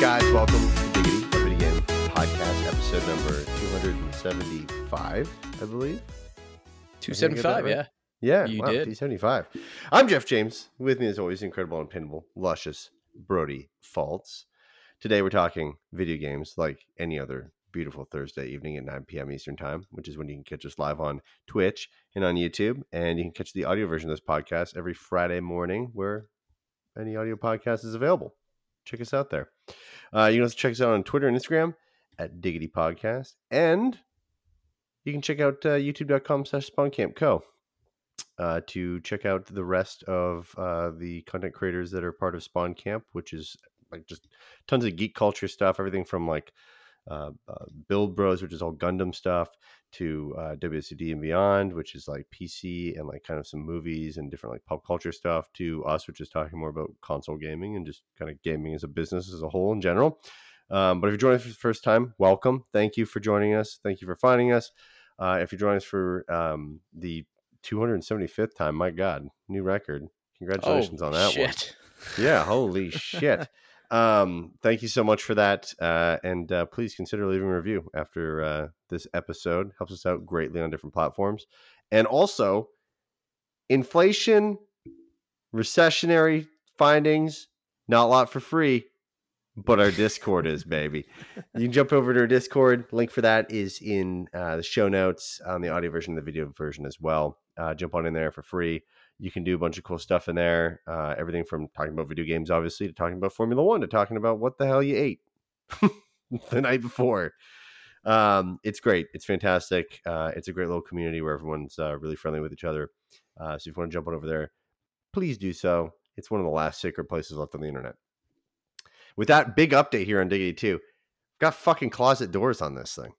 guys? Welcome to Diggity, a video game podcast, episode number 275, I believe. 275, I seventy get that five, right? yeah. Yeah, You wow, did. 275. I'm Jeff James. With me, as always, incredible and pinnable, luscious Brody Faults. Today, we're talking video games like any other beautiful Thursday evening at 9 p.m. Eastern Time, which is when you can catch us live on Twitch and on YouTube. And you can catch the audio version of this podcast every Friday morning where any audio podcast is available. Check us out there. Uh, you can also check us out on Twitter and Instagram at Diggity Podcast. And you can check out uh, youtube.com slash spawncampco uh, to check out the rest of uh, the content creators that are part of Spawn Camp, which is like just tons of geek culture stuff, everything from like uh, uh, Build Bros, which is all Gundam stuff, to uh, WCD and Beyond, which is like PC and like kind of some movies and different like pop culture stuff, to us, which is talking more about console gaming and just kind of gaming as a business as a whole in general. Um, but if you're joining us for the first time, welcome. Thank you for joining us. Thank you for finding us. Uh, if you're joining us for um, the 275th time, my God, new record. Congratulations oh, on that shit. one. Yeah, holy shit. Um, thank you so much for that. Uh, and uh, please consider leaving a review after uh, this episode. Helps us out greatly on different platforms. And also, inflation, recessionary findings, not a lot for free, but our Discord is, baby. You can jump over to our Discord. Link for that is in uh, the show notes on the audio version, the video version as well. Uh, jump on in there for free. You can do a bunch of cool stuff in there. Uh, everything from talking about video games, obviously, to talking about Formula One, to talking about what the hell you ate the night before. Um, it's great. It's fantastic. Uh, it's a great little community where everyone's uh, really friendly with each other. Uh, so if you want to jump on over there, please do so. It's one of the last sacred places left on the internet. With that big update here on Diggity 2, got fucking closet doors on this thing.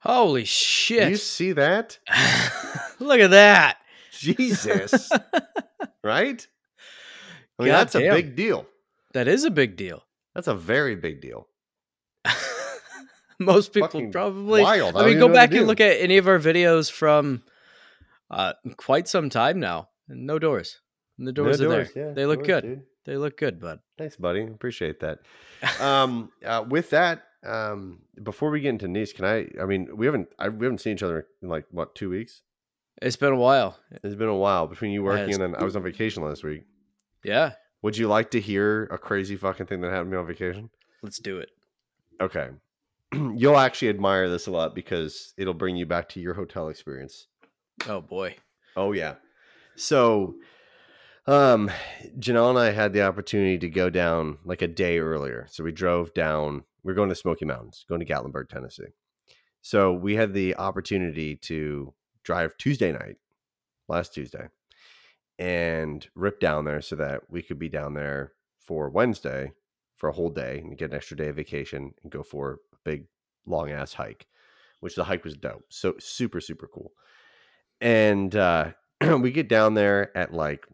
Holy shit. you see that? Look at that. Jesus. right? I mean, God that's a big deal. that is a big deal. That's a very big deal. Most people Fucking probably wild. I I mean go know what to back and look at any of our videos from uh quite some time now. No doors. And the doors No are doors, there. yeah, they look doors, good. dude. They look good, bud. Thanks, buddy. Appreciate that. um, uh, with that, um, before we get into Nice, can I? I mean, we haven't I, we haven't seen each other in like what two weeks. It's been a while. It's been a while between you working and then I was on vacation last week. Yeah. Would you like to hear a crazy fucking thing that happened to me on vacation? Let's do it. Okay. You'll actually admire this a lot because it'll bring you back to your hotel experience. Oh boy. Oh yeah. So um Janelle and I had the opportunity to go down like a day earlier. So we drove down, we are going to Smoky Mountains, going to Gatlinburg, Tennessee. So we had the opportunity to drive Tuesday night, last Tuesday, and rip down there so that we could be down there for Wednesday for a whole day and get an extra day of vacation and go for a big long ass hike, which the hike was dope. So super, super cool. And uh we get down there at like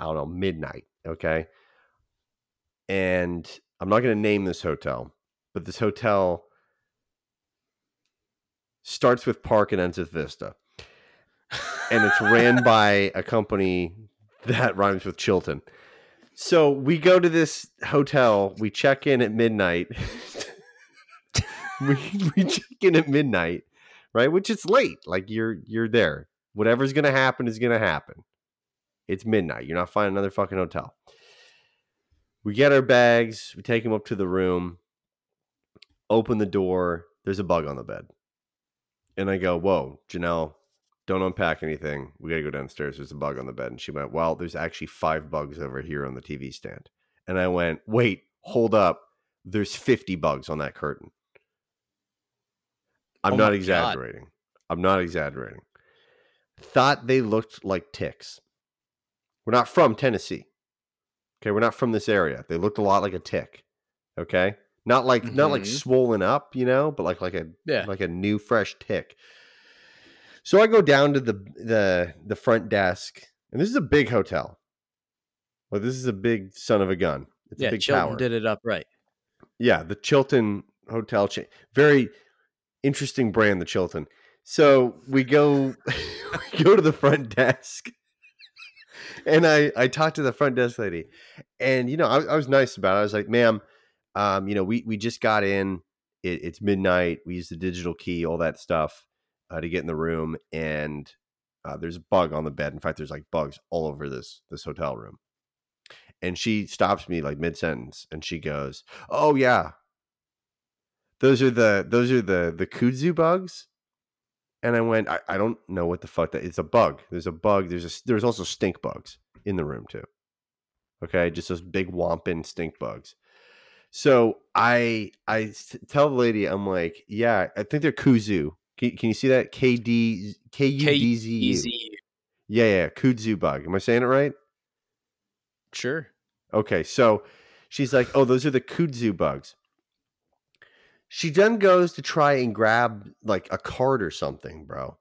I don't know midnight, okay. And I'm not going to name this hotel, but this hotel starts with Park and ends with Vista, and it's ran by a company that rhymes with Chilton. So we go to this hotel, we check in at midnight. we, we check in at midnight, right? Which is late. Like you're you're there. Whatever's gonna happen is gonna happen. It's midnight. You're not finding another fucking hotel. We get our bags. We take them up to the room. Open the door. There's a bug on the bed. And I go, "Whoa, Janelle, don't unpack anything. We gotta go downstairs. There's a bug on the bed." And she went, "Well, there's actually five bugs over here on the TV stand." And I went, "Wait, hold up. There's 50 bugs on that curtain." I'm Oh not my God. exaggerating. I'm not exaggerating. Thought they looked like ticks. We're not from Tennessee. Okay, we're not from this area. They looked a lot like a tick. Okay? Not like not like mm-hmm. swollen up, you know, but like like a Yeah. like a new fresh tick. So I go down to the the the front desk, and this is a big hotel. Well, this is a big son of a gun. It's yeah, a big Chilton tower. did it up right. Yeah, the Chilton Hotel chain. Very interesting brand, the Chilton. So we go we go to the front desk. And I I talked to the front desk lady. And you know, I, I was nice about it. I was like, ma'am, um, you know, we we just got in. It, it's midnight. We use the digital key, all that stuff, uh, to get in the room, and uh, there's a bug on the bed. In fact, there's like bugs all over this this hotel room. And she stops me like mid sentence, and she goes, "Oh yeah, those are the those are the the kudzu bugs." And I went, I, I don't know what the fuck that. It's a bug. There's a bug. There's a there's also stink bugs in the room too. Okay, just those big whomping stink bugs. So I I tell the lady, I'm like, yeah, I think they're kudzu. Can, can you see that? K D K U D Z U. Yeah, yeah, kudzu bug. Am I saying it right? Sure. Okay, so she's like, "Oh, those are the kudzu bugs." She then goes to try and grab like a card or something, bro.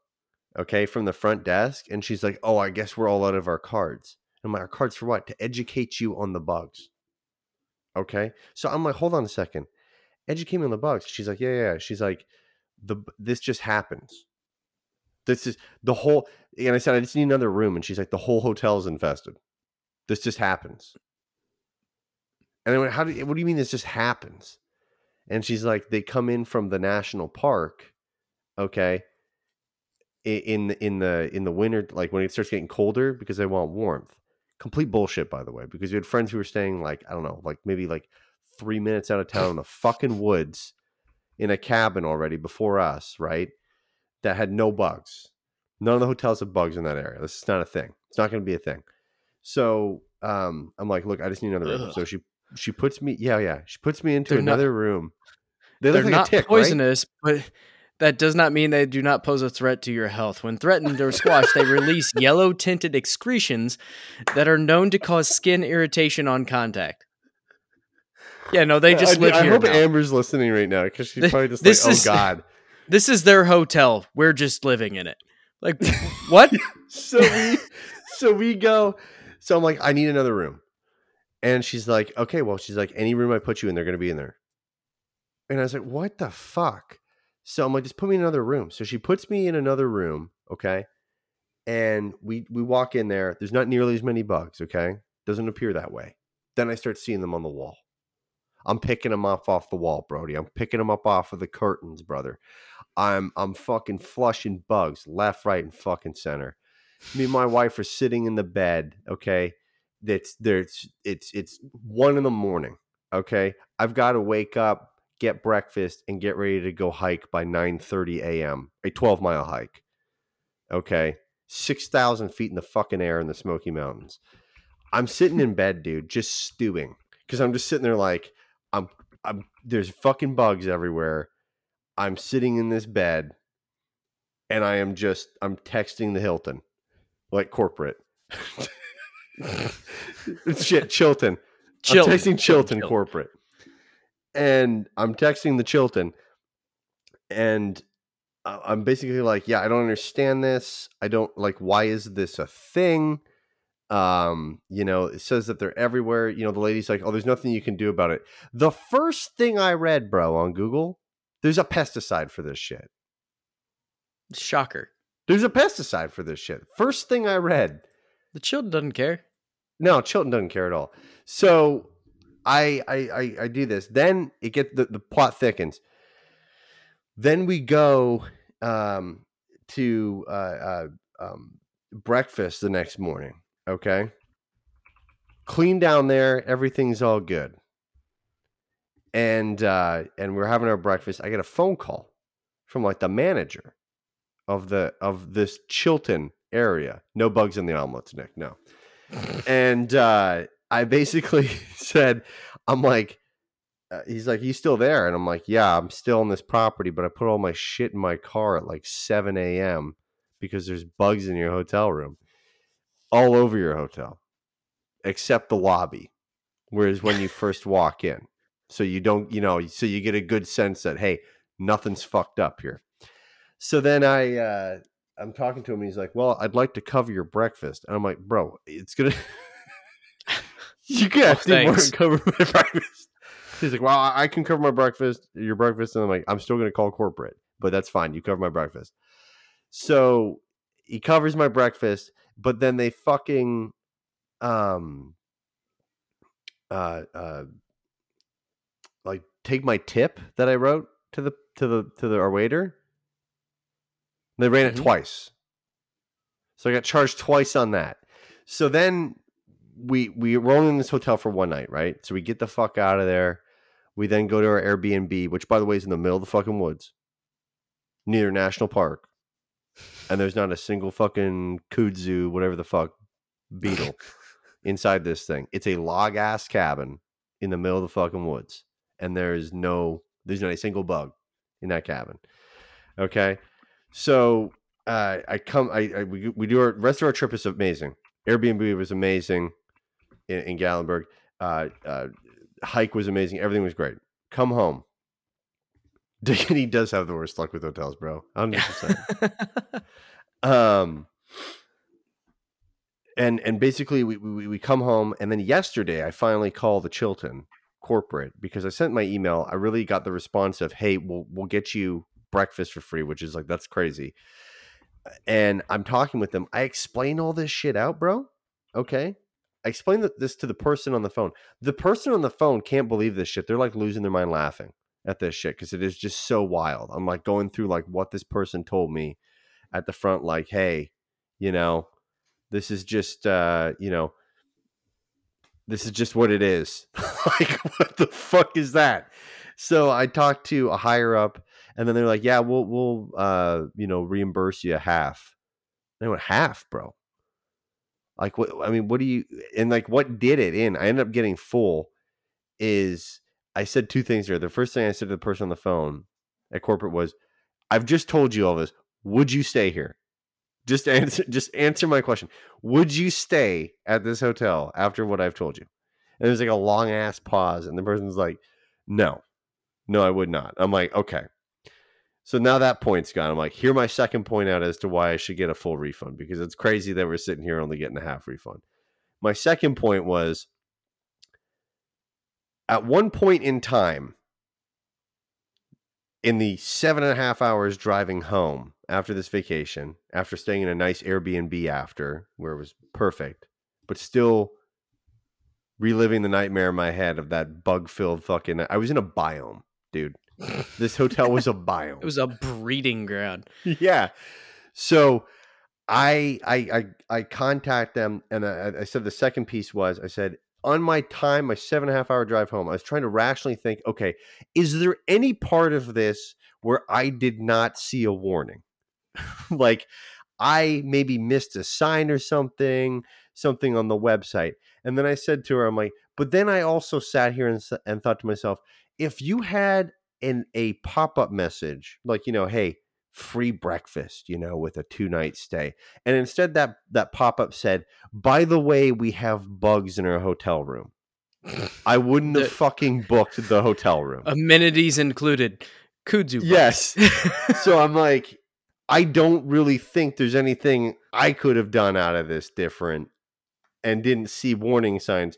Okay, from the front desk, and she's like, "Oh, I guess we're all out of our cards." I'm like, "Our cards for what? To educate you on the bugs." Okay, so I'm like, "Hold on a second, educate came in the box. She's like, "Yeah, yeah." She's like, "The this just happens. This is the whole." And I said, "I just need another room," and she's like, "The whole hotel is infested. This just happens." And I went, "How do? What do you mean this just happens?" And she's like, "They come in from the national park, okay." In in the in the winter, like when it starts getting colder, because they want warmth. Complete bullshit, by the way, because we had friends who were staying like I don't know, like maybe like three minutes out of town in the fucking woods in a cabin already before us, right? That had no bugs. None of the hotels have bugs in that area. This is not a thing. It's not going to be a thing. So um, I'm like, look, I just need another room. Ugh. So she she puts me, yeah, yeah, she puts me into They're not- another room. They They're like not a tick, right? poisonous, but that does not mean they do not pose a threat to your health. When threatened or squashed, they release yellow tinted excretions that are known to cause skin irritation on contact. Yeah, no, they just I, live I here. I hope now. Amber's listening right now because she's probably just this like, oh, is- "Oh God." This is their hotel. We're just living in it. Like what? so we so we go so i'm like i need another room and she's like okay well she's like any room i put you in they're going to be in there and i was like what the fuck so i'm like just put me in another room. So she puts me in another room okay? And we we walk in there there's not nearly as many bugs okay? Doesn't appear that way. Then i start seeing them on the wall. I'm picking them off off the wall brody. I'm picking them up off of the curtains brother. I'm i'm fucking flushing bugs left right and fucking center. Me and my wife are sitting in the bed okay? That's there's it's it's one in the morning okay? I've got to wake up get breakfast and get ready to go hike by 9 30 a.m a 12 mile hike okay 6000 feet in the fucking air in the smoky mountains i'm sitting in bed dude just stewing because i'm just sitting there like i'm i'm there's fucking bugs everywhere i'm sitting in this bed and i am just i'm texting the hilton like corporate. Shit, Chilton. Chilton. I'm texting Chilton Chilton. corporate. And I'm texting the Chilton. And I'm basically like, yeah, I don't understand this. I don't like why is this a thing? Um, you know, it says that they're everywhere. You know, the lady's like, oh, there's nothing you can do about it. The first thing I read, bro, on Google, there's a pesticide for this shit. Shocker. There's a pesticide for this shit. First thing I read. The Chilton doesn't care. No, Chilton doesn't care at all. So I I I, I do this. Then it gets the, the plot thickens. Then we go um, to uh, uh, um, breakfast the next morning. Okay, clean down there. Everything's all good. And uh, and we're having our breakfast. I get a phone call from like the manager of the of this Chilton area. No bugs in the omelets, Nick. No and uh, I basically said, I'm like, uh, he's like, you still there? And I'm like, yeah, I'm still on this property, but I put all my shit in my car at like 7 a.m. because there's bugs in your hotel room, all over your hotel, except the lobby, whereas when you first walk in. So you don't, you know, so you get a good sense that, hey, nothing's fucked up here. So then I, uh, I'm talking to him. And he's like, "Well, I'd like to cover your breakfast." And I'm like, "Bro, it's gonna you can't Oh, do more thanks. cover my breakfast." He's like, "Well, I I can cover my breakfast, your breakfast," and I'm like, "I'm still gonna call corporate, but that's fine. You cover my breakfast." So he covers my breakfast, but then they fucking um uh uh like take my tip that I wrote to the to the to the our waiter. They ran it Mhm. twice. So I got charged twice on that. So then we we were only in this hotel for one night, right? So we get the fuck out of there. We then go to our Airbnb, which by the way is in the middle of the fucking woods, near National Park. And there's not a single fucking kudzu, whatever the fuck, beetle inside this thing. It's a log ass cabin in the middle of the fucking woods. And there's no there's not a single bug in that cabin. Okay. So uh, I come I, I we, we do our rest of our trip is amazing. Airbnb was amazing in, in Gatlinburg. Uh, uh, hike was amazing. Everything was great. Come home. Diggity does have the worst luck with hotels, bro. 100%. um and and basically we, we we come home and then yesterday i finally call the chilton corporate because i sent my email i really got the response of hey we'll we'll get you breakfast for free which is like that's crazy and i'm talking with them i explain all this shit out bro okay i explained this to the person on the phone. The person on the phone can't believe this shit. They're like losing their mind laughing at this shit because it is just so wild. I'm like going through like what this person told me at the front like hey you know this is just uh you know this is just what it is. Like what the fuck is that? So i talked to a higher up and then they're like yeah we'll we'll uh you know reimburse you a half. I went half bro like what i mean what do you and like what did it in? I ended up getting full is i said two things here the first thing i said to the person on the phone at corporate was i've just told you all this. Would you stay here? Just answer just answer my question. Would you stay at this hotel after what i've told you? And there's like a long ass pause and the person's like no. No i would not. I'm like okay so now that point's gone i'm like hear my second point out as to why i should get a full refund because it's crazy that we're sitting here only getting a half refund my second point was at one point in time in the seven and a half hours driving home after this vacation, after staying in a nice Airbnb after where it was perfect, but still reliving the nightmare in my head of that bug filled fucking. I was in a biome, dude. This hotel was a biome. it was a breeding ground. yeah. So I I I, I contact them and I, I said the second piece was I said on my time, my seven and a half hour drive home, I was trying to rationally think, okay, is there any part of this where I did not see a warning? like I maybe missed a sign or something, something on the website. And then I said to her, I'm like, but then I also sat here and, and thought to myself, if you had an a pop up message like, you know, hey, free breakfast, you know, with a two night stay, and instead that that pop up said, by the way, we have bugs in our hotel room. I wouldn't have fucking booked the hotel room. Amenities included. Kudzu. bugs. Yes. so I'm like, I don't really think there's anything I could have done out of this different and didn't see warning signs.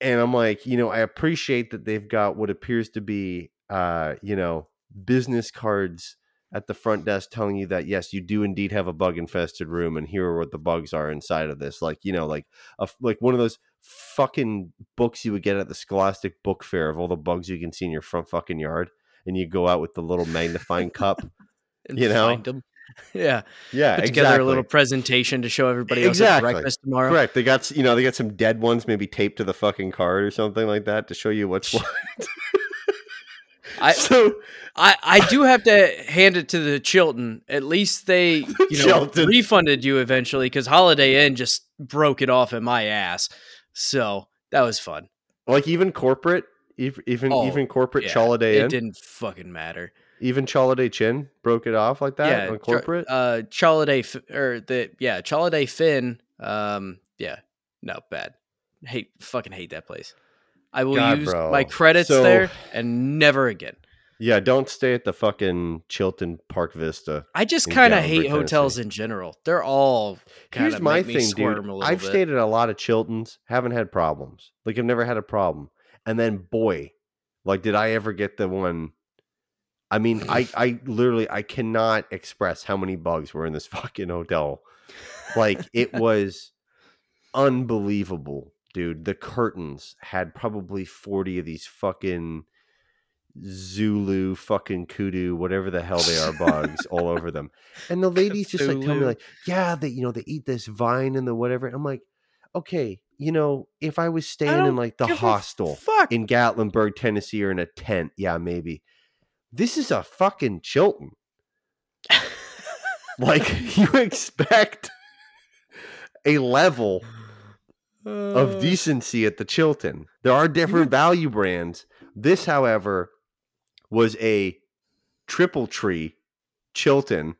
And I'm like, you know, I appreciate that they've got what appears to be, uh, you know, business cards at the front desk telling you that yes, you do indeed have a bug infested room, and here are what the bugs are inside of this. Like, you know, like a like one of those fucking books you would get at the Scholastic Book Fair of all the bugs you can see in your front fucking yard, and you go out with the little magnifying cup. and you know? Yeah. Yeah, Put together exactly. a little presentation to show everybody Exactly. at breakfast tomorrow. Correct. They got you know they got some dead ones maybe taped to the fucking card or something like that to show you what's what. I, so I, I do have to hand it to the Chilton. At least they you know refunded you eventually because Holiday Inn just broke it off in my ass. So that was fun. like even corporate, even Oh, even corporate Yeah, Chaladay it Inn, didn't fucking matter. even Chaladay Chin broke it off like that yeah, on corporate. uh, Chaladay F- or the yeah Chaladay Finn. Um, yeah, no bad. Hate fucking hate that place. I will God, use bro. my credits So- there and never again. yeah, don't stay at the fucking Chilton Park Vista. I just kind of hate hotels in general. They're all kind Here's of my thing, dude. I've bit. stayed at a lot of Chiltons, haven't had problems. Like I've never had a problem. And then boy, like did I ever get the one I mean, I I literally I cannot express how many bugs were in this fucking hotel. Like it was unbelievable, dude. The curtains had probably 40 of these fucking Zulu, fucking kudu, whatever the hell they are, bugs all over them. And the ladies just like tell me like, yeah, they you know they eat this vine and the whatever. I'm like, okay, you know, if I was staying in like the hostel in Gatlinburg, Tennessee, or in a tent, yeah, maybe. This is a fucking Chilton. Like you expect a level Uh, of decency at the Chilton. There are different value brands. This, however, was a triple tree Chilton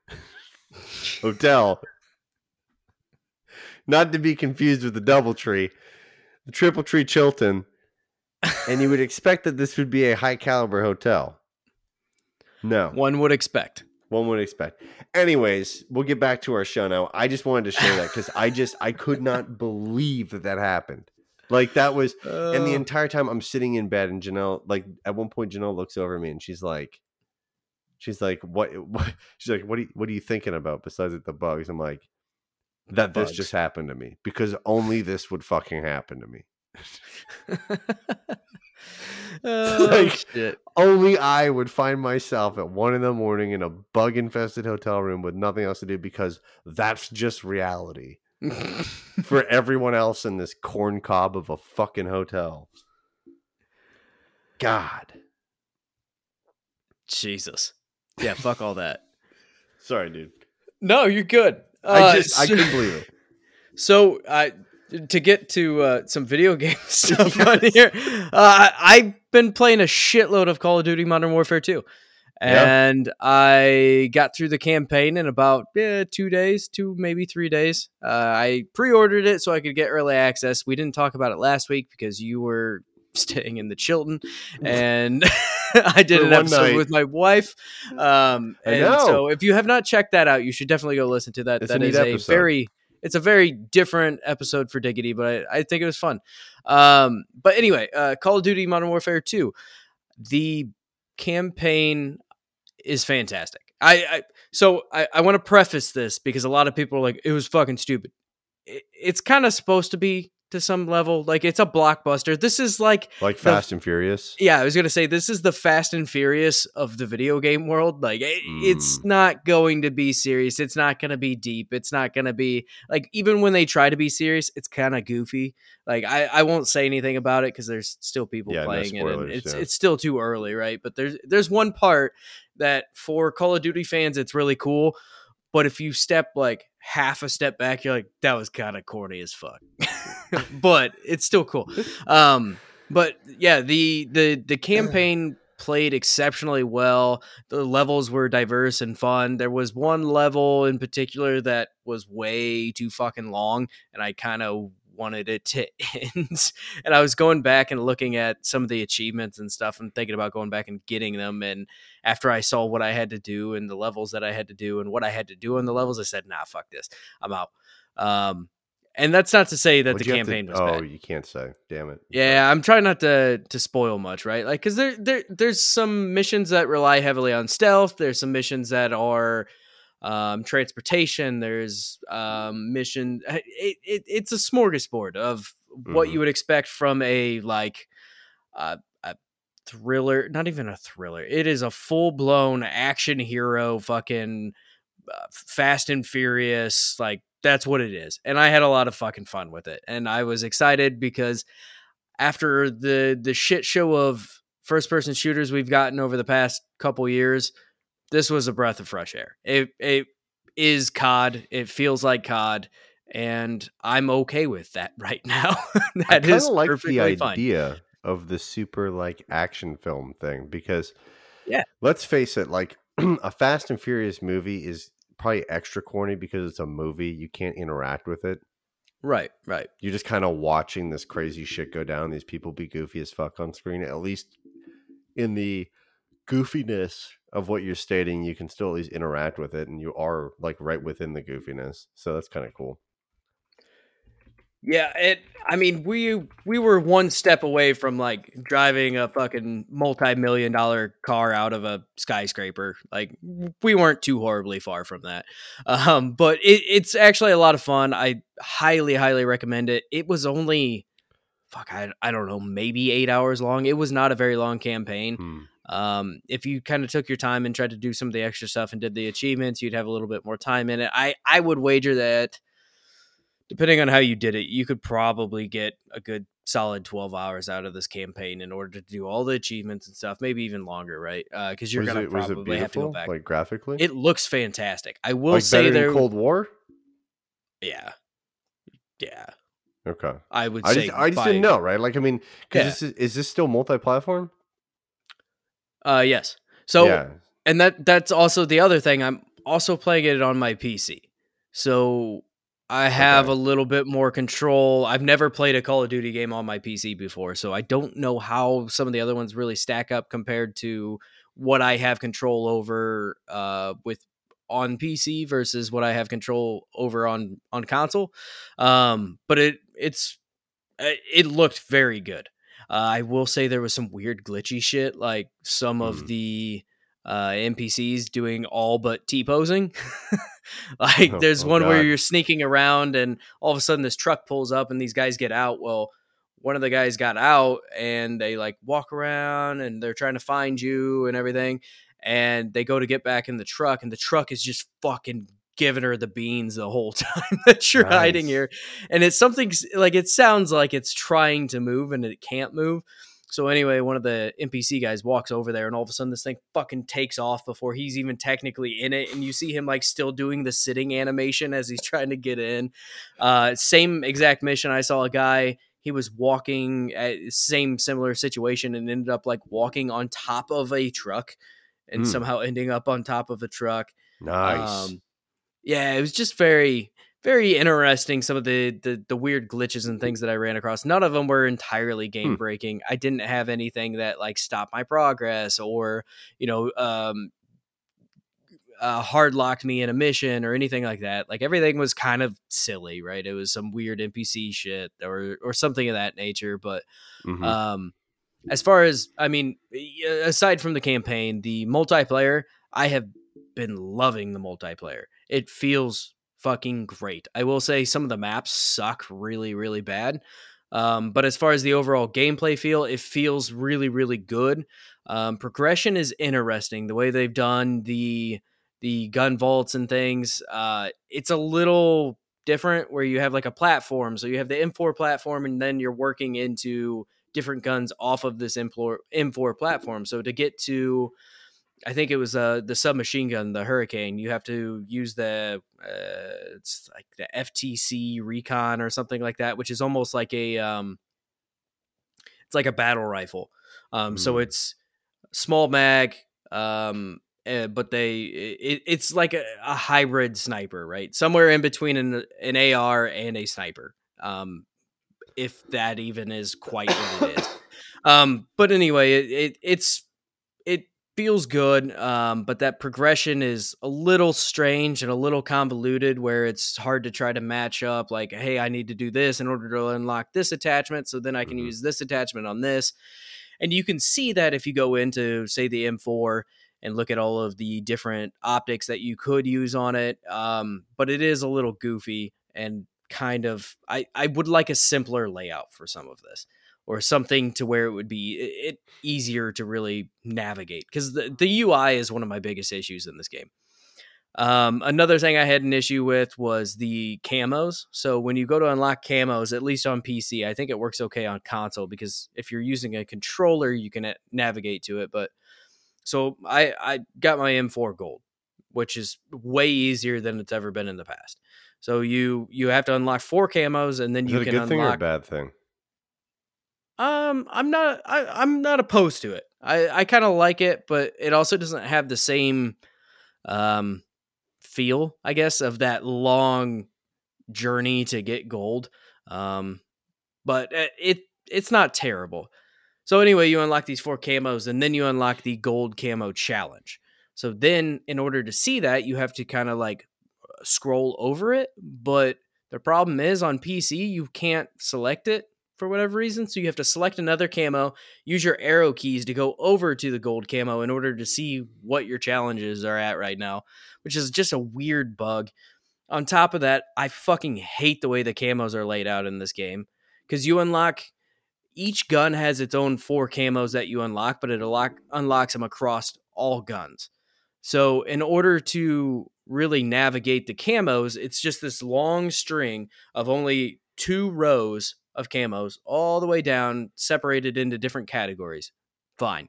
hotel. Not to be confused with the double tree, the triple tree Chilton. And you would expect that this would be a high caliber hotel. No, one would expect. One would expect. Anyways, we'll get back to our show now. I just wanted to share that because I just I could not believe that that happened. Like that was, and the Uh, entire time I'm sitting in bed, and Janelle, like at one point, Janelle looks over at me and she's like, she's like, what? what? She's like, what? Are you, what are you thinking about besides the bugs? I'm like, that this just happened to me because only this would fucking happen to me. oh, Like- shit. Only I would find myself at one in the morning in a bug infested hotel room with nothing else to do because that's just reality for everyone else in this corn cob of a fucking hotel. God. Jesus. Yeah, fuck all that. Sorry, dude. No, you're good. I Uh, just I so- couldn't believe it. So, uh, to get to uh, some video game stuff on here, uh, I've been playing a shitload of Call of Duty Modern Warfare 2. Yeah. And I got through the campaign in about eh, two days, two, maybe three days. Uh, I pre ordered it so I could get early access. We didn't talk about it last week because you were staying in the Chilton and I did For an episode night. with my wife. Um, and so if you have not checked that out, you should definitely go listen to that. It's That is a episode. very it's a very different episode for Diggity, but I, I think it was fun. Um, but anyway, uh, Call of Duty Modern Warfare 2, the campaign is fantastic. I, I so I, I want to preface this because a lot of people are like, it was fucking stupid. It, it's kind of supposed to be to some level. Like it's a blockbuster. This is like Like The- Fast and Furious. yeah, I was gonna say this is the Fast and Furious of the video game world. Like, it, it's Mm. not going to be serious. It's not gonna be deep. It's not gonna be like even when they try to be serious, it's kind of goofy. Like, I, I won't say anything about it because there's still people Yeah, no playing it, and it's yeah. it's still too early, right? But there's there's one part that for Call of Duty fans, it's really cool. But if you step like half a step back, you're like, that was kind of corny as fuck. but it's still cool. Um, but yeah, the the the campaign played exceptionally well. The levels were diverse and fun. There was one level in particular that was way too fucking long, and I kind of wanted it to end. and I was going back and looking at some of the achievements and stuff and thinking about going back and getting them. And after I saw what I had to do and the levels that I had to do and what I had to do on the levels, I said, nah, fuck this. I'm out. Um, and that's not to say that What'd the have to- campaign was bad. Oh, bad. you can't say. Damn it. Yeah, I'm trying not to to spoil much, right? Like, because there there there's some missions that rely heavily on stealth. There's some missions that are um, transportation. There's um, mission. It, it, it's a smorgasbord of what Mhm. you would expect from a like uh, a thriller. Not even a thriller. It is a full blown action hero. Fucking uh, Fast and Furious. Like that's what it is. And I had a lot of fucking fun with it. And I was excited because after the the shit show of first person shooters we've gotten over the past couple years, this was a breath of fresh air. It it is COD. It feels like COD. And I'm okay with that right now. I that kind is of like perfectly the fine. idea of the super like action film thing because Yeah. let's face it, like a Fast and Furious movie is probably extra corny because it's a movie. You can't interact with it. Right, right. You're just kind of watching this crazy shit go down. These people be goofy as fuck on screen. At least in the goofiness of what you're stating, you can still at least interact with it, and you are like right within the goofiness. So that's kind of cool. Yeah, it. I mean, we we were one step away from like driving a fucking multi-million dollar car out of a skyscraper. Like we weren't too horribly far from that. Um, but it, it's actually a lot of fun. I highly, highly recommend it. It was only, fuck, I I don't know, maybe eight hours long. It was not a very long campaign. Hmm. Um, if you kind of took your time and tried to do some of the extra stuff and did the achievements, you'd have a little bit more time in it. I I would wager that depending on how you did it, you could probably get a good solid 12 hours out of this campaign in order to do all the achievements and stuff, maybe even longer, right? Because you're Was gonna it- probably have to go back. like graphically. it looks fantastic. I will like say there, Cold War. yeah, yeah. Okay. I would I just, I just by- didn't know, right? Like, I mean, because Yeah. this is, is this still multi-platform? Uh, yes. So yeah. and that that's also the other thing. I'm also playing it on my PC, so I have Okay. a little bit more control. I've never played a Call of Duty game on my PC before, so I don't know how some of the other ones really stack up compared to what I have control over uh, with on PC versus what I have control over on on console. Um, but it it's uh, it looked very good. Uh, I will say there was some weird glitchy shit, like some Hmm. of the uh, NPCs doing all but T posing. like Oh, there's oh one where you're sneaking around and all of a sudden this truck pulls up and these guys get out. Well, one of the guys got out and they like walk around and they're trying to find you and everything. And they go to get back in the truck and the truck is just fucking giving her the beans the whole time that you're hiding here and it's something like it sounds like it's trying to move and it can't move. So anyway, one of the NPC guys walks over there, and all of a sudden this thing fucking takes off before he's even technically in it, and you see him like still doing the sitting animation as he's trying to get in. Uh, same exact mission. I saw a guy. He was walking at same similar situation and ended up like walking on top of a truck, and Hmm. somehow ending up on top of a truck. Nice. Um, yeah, it was just very, very interesting. Some of the, the the weird glitches and things that I ran across. None of them were entirely game breaking. I didn't have anything that like stopped my progress or you know um, uh, hard locked me in a mission or anything like that. Like everything was kind of silly, right? It was some weird NPC shit or or something of that nature, but. Mhm. Um, as far as I mean, aside from the campaign, the multiplayer, I have been loving the multiplayer. It feels fucking great. I will say some of the maps suck really, really bad. Um, but as far as the overall gameplay feel, it feels really, really good. Um, progression is interesting. The way they've done the the gun vaults and things, uh, it's a little different. Where you have like a platform, so you have the M4 platform, and then you're working into different guns off of this M4, M4 platform. So to get to, I think it was uh, the submachine gun, the Hurricane, you have to use the uh, it's like the FTac Recon or something like that, which is almost like a um, it's like a battle rifle. Um, so Hmm. it's small mag, um, uh, but they it, it's like a, a hybrid sniper, right? Somewhere in between an an AR and a sniper. Um, if that even is quite what it is. Um, but anyway, it, it it's it feels good, um, but that progression is a little strange and a little convoluted, where it's hard to try to match up. Like, hey, I need to do this in order to unlock this attachment, so then I can Mhm. use this attachment on this, and you can see that if you go into say the M4 and look at all of the different optics that you could use on it. Um, but it is a little goofy and kind of I, I would like a simpler layout for some of this or something to where it would be it, easier to really navigate because the, the UI is one of my biggest issues in this game. Um, another thing I had an issue with was the camos. So when you go to unlock camos, at least on PC, I think it works okay on console because if you're using a controller, you can uh, navigate to it. But so I I got my M4 gold, which is way easier than it's ever been in the past. So you you have to unlock four camos and then Is you it a can good thing or a unlock. bad thing? Um, I'm not I, I'm not opposed to it. I I kind of like it, but it also doesn't have the same um feel, I guess, of that long journey to get gold. Um, but uh, it it's not terrible. So anyway, you unlock these four camos, and then you unlock the gold camo challenge. So then, in order to see that, you have to kind of like scroll over it. But the problem is on PC, you can't select it for whatever reason. So you have to select another camo, use your arrow keys to go over to the gold camo in order to see what your challenges are at right now, which is just a weird bug. On top of that, I fucking hate the way the camos are laid out in this game because you unlock each gun has its own four camos that you unlock, but it unlock, unlocks them across all guns. So, in order to really navigate the camos, it's just this long string of only two rows of camos all the way down, separated into different categories. Fine.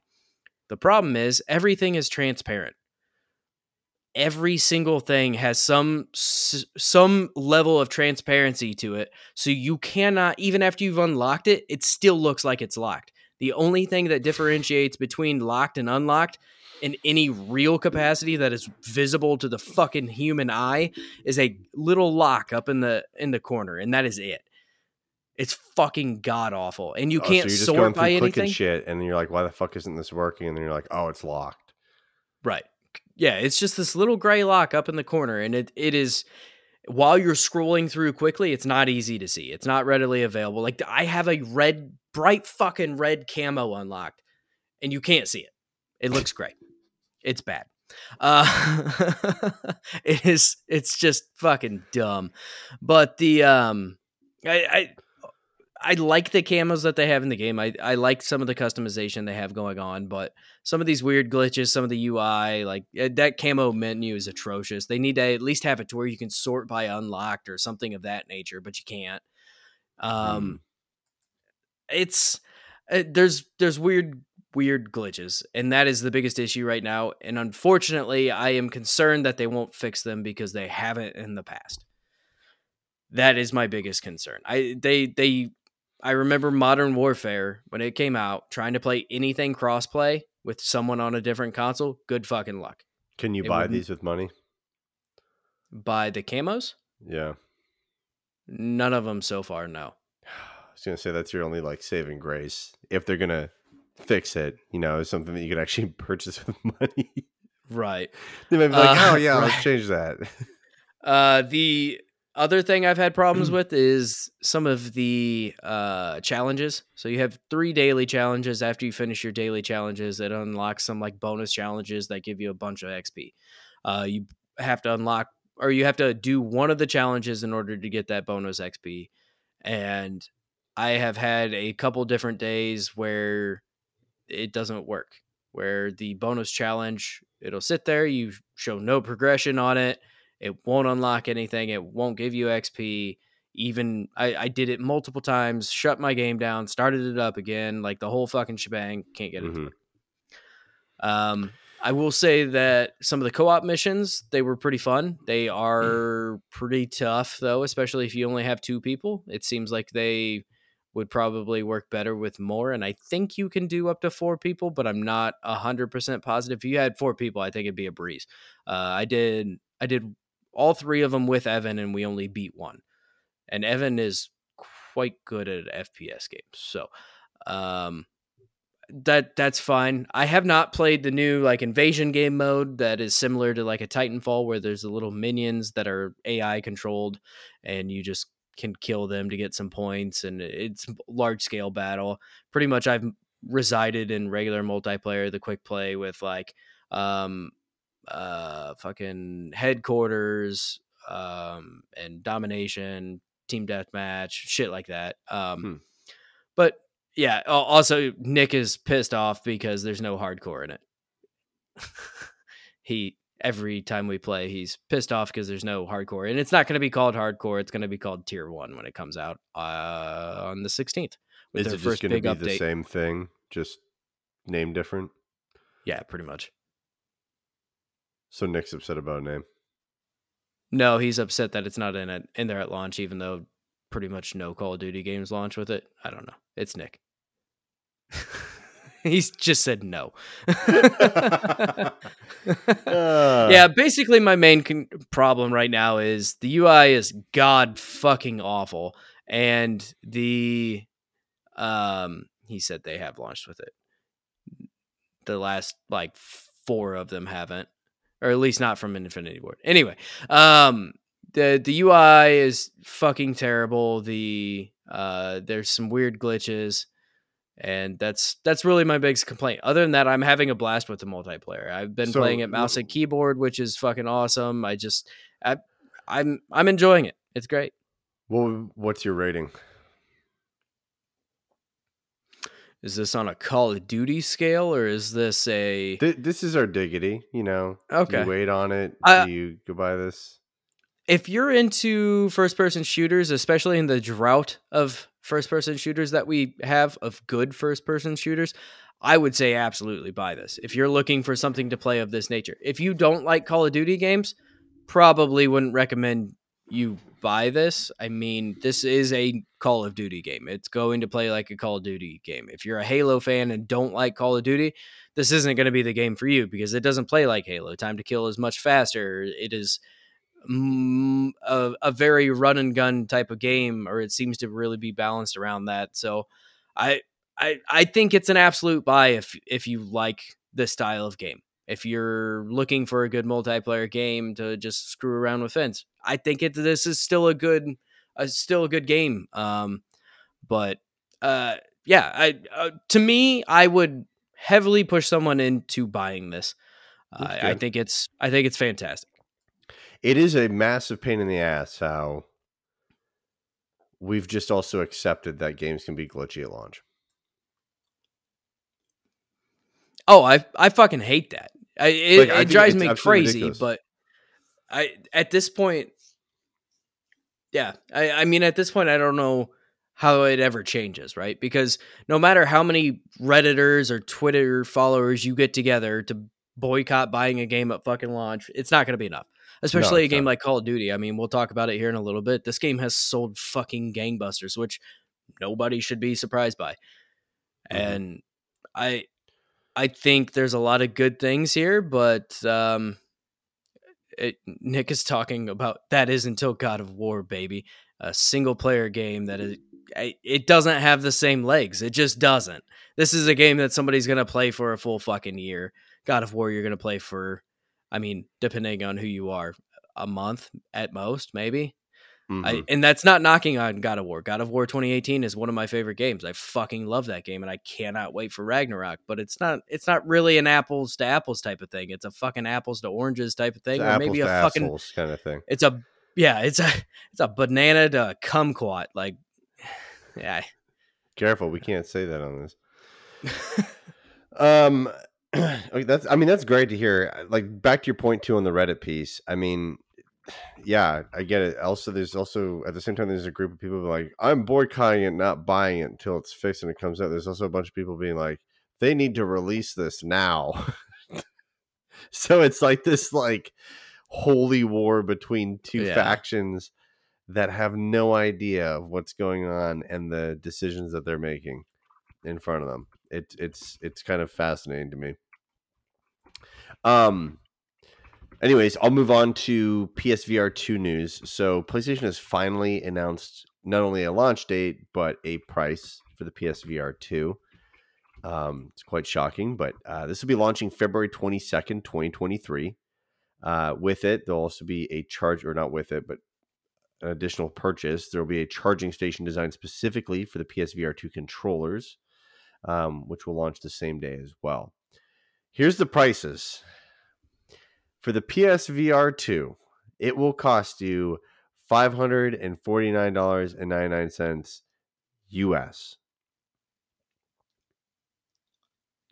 The problem is everything is transparent. Every single thing has some some level of transparency to it, so you cannot even after you've unlocked it, it still looks like it's locked. The only thing that differentiates between locked and unlocked in any real capacity that is visible to the fucking human eye is a little lock up in the in the corner, and that is it. It's fucking god awful, and you Oh, can't so you're just sort going by through clicking anything. shit, and then you're like, "Why the fuck isn't this working?" And then you're like, "Oh, it's locked." Right. Yeah, it's just this little gray lock up in the corner, and it it is while you're scrolling through quickly, it's not easy to see. It's not readily available. Like I have a red, bright fucking red camo unlocked, and you can't see it. It looks great. It's bad. Uh, it is. It's just fucking dumb. But the um, I. I I like the camos that they have in the game. I, I like some of the customization they have going on, but some of these weird glitches, some of the UI, like uh, that camo menu is atrocious. They need to at least have it to where you can sort by unlocked or something of that nature, but you can't. Um, it's uh, there's there's weird weird glitches, and that is the biggest issue right now. And unfortunately, I am concerned that they won't fix them because they haven't in the past. That is my biggest concern. I they they I remember Modern Warfare when it came out, trying to play anything crossplay with someone on a different console. Good fucking luck. Can you It buy these with money? Buy the camos, Yeah. none of them so far. No. I was gonna say that's your only like saving grace if they're gonna fix it. You know, something that you could actually purchase with money. Right. they might be like, Uh, "Oh yeah, right. let's change that." Uh, the other thing I've had problems with is some of the uh, challenges. So you have three daily challenges. After you finish your daily challenges, it unlocks some like bonus challenges that give you a bunch of XP. Uh, you have to unlock or you have to do one of the challenges in order to get that bonus XP. And I have had a couple different days where it doesn't work. Where the bonus challenge, it'll sit there, you show no progression on it it won't unlock anything. It won't give you XP. Even I, I did it multiple times, shut my game down, started it up again, like the whole fucking shebang. Can't get it. to Mhm. work. Um, I will say that some of the co-op missions they were pretty fun. They are pretty tough though, especially if you only have two people. It seems like they would probably work better with more. And I think you can do up to four people, but I'm not hundred percent positive. If you had four people, I think it'd be a breeze. Uh, I did I did all three of them with Evan, and we only beat one. And Evan is quite good at FPS games, so um, that that's fine. I have not played the new like invasion game mode that is similar to like a Titanfall, where there's the little minions that are AI controlled, and you just can kill them to get some points, and it's large scale battle. Pretty much, I've resided in regular multiplayer, the quick play with like um uh fucking headquarters um and domination team deathmatch shit like that um Hmm. but yeah also nick is pissed off because there's no hardcore in it he every time we play he's pissed off because there's no hardcore and it's not going to be called hardcore it's going to be called tier one when it comes out uh on the 16th with Is it just gonna be update the same thing, just name different? yeah pretty much So Nick's upset about a name. No, he's upset that it's not in it in there at launch, even though pretty much no Call of Duty games launch with it. I don't know. It's Nick. he's just said no. Uh, yeah, basically my main con- problem right now is the UI is god fucking awful, and the um he said they have launched with it. The last like four of them haven't, or at least not from an Infinity Ward. Anyway, um, the the UI is fucking terrible. The uh, there's some weird glitches, and that's that's really my biggest complaint. Other than that, I'm having a blast with the multiplayer. I've been So, playing it mouse and keyboard, which is fucking awesome. I just I, I'm I'm enjoying it. It's great. Well, what's your rating? Is this on a Call of Duty scale or is this a Th- this is our diggity. You know. Okay. you wait on it? Uh, Do you go buy this? if you're into first person shooters, especially in the drought of first person shooters that we have of good first person shooters, I would say absolutely buy this. If you're looking for something to play of this nature. If you don't like Call of Duty games, probably wouldn't recommend you buy this. I mean, this is a Call of Duty game. It's going to play like a Call of Duty game. If you're a Halo fan and don't like Call of Duty, this isn't going to be the game for you because it doesn't play like Halo. Time to kill is much faster. It is mm, a, a very run and gun type of game, or it seems to really be balanced around that. So, I I I think it's an absolute buy if if you like this style of game. If you're looking for a good multiplayer game to just screw around with fence, I think it this is still a good uh, still a good game. Um, but uh, yeah, I uh, to me, I would heavily push someone into buying this. Uh, I think it's I think it's fantastic. It is a massive pain in the ass how we've just also accepted that games can be glitchy at launch. Oh, I I fucking hate that. I, it, Like, it drives me crazy. ridiculous. But I at this point, yeah, I I mean at this point I don't know how it ever changes, right? Because no matter how many redditors or Twitter followers you get together to boycott buying a game at fucking launch, it's not going to be enough. Especially a game not. like Call of Duty. I mean, we'll talk about it here in a little bit. This game has sold fucking gangbusters, which nobody should be surprised by. Mhm. And I I think there's a lot of good things here, but um, it, Nick is talking about that is until God of War, baby, a single player game that is it doesn't have the same legs. It just doesn't. This is a game that somebody's gonna play for a full fucking year. God of War, you're gonna play for, I mean, depending on who you are, a month at most, maybe. I, Mhm. and that's not knocking on God of War. God of War 2018 is one of my favorite games. I fucking love that game, and I cannot wait for Ragnarok. But it's not. It's not really an apples to apples type of thing. It's a fucking apples to oranges type of It's thing, or maybe a fucking. kind of thing. It's a yeah. It's a it's a banana to kumquat. Like yeah. Careful, we can't say that on this. Um, okay, that's I mean that's great to hear. Like back to your point too on the Reddit piece. I mean, yeah, I get it. Also, there's also at the same time there's a group of people like I'm boycotting it, not buying it until it's fixed and it comes out. There's also a bunch of people being like they need to release this now. so it's like this like holy war between two Yeah. factions that have no idea of what's going on and the decisions that they're making in front of them. It, it's it's kind of fascinating to me. Um. Anyways, I'll move on to PSVR two news. So PlayStation has finally announced not only a launch date but a price for the PSVR two. Um, it's quite shocking, but uh, this will be launching February twenty second, twenty twenty three. Uh, with it, there'll also be a charge, or not with it, but an additional purchase. There will be a charging station designed specifically for the PSVR 2 controllers, um, which will launch the same day as well. Here's the prices for the PSVR 2. It will cost you five hundred and forty nine dollars and ninety nine cents US.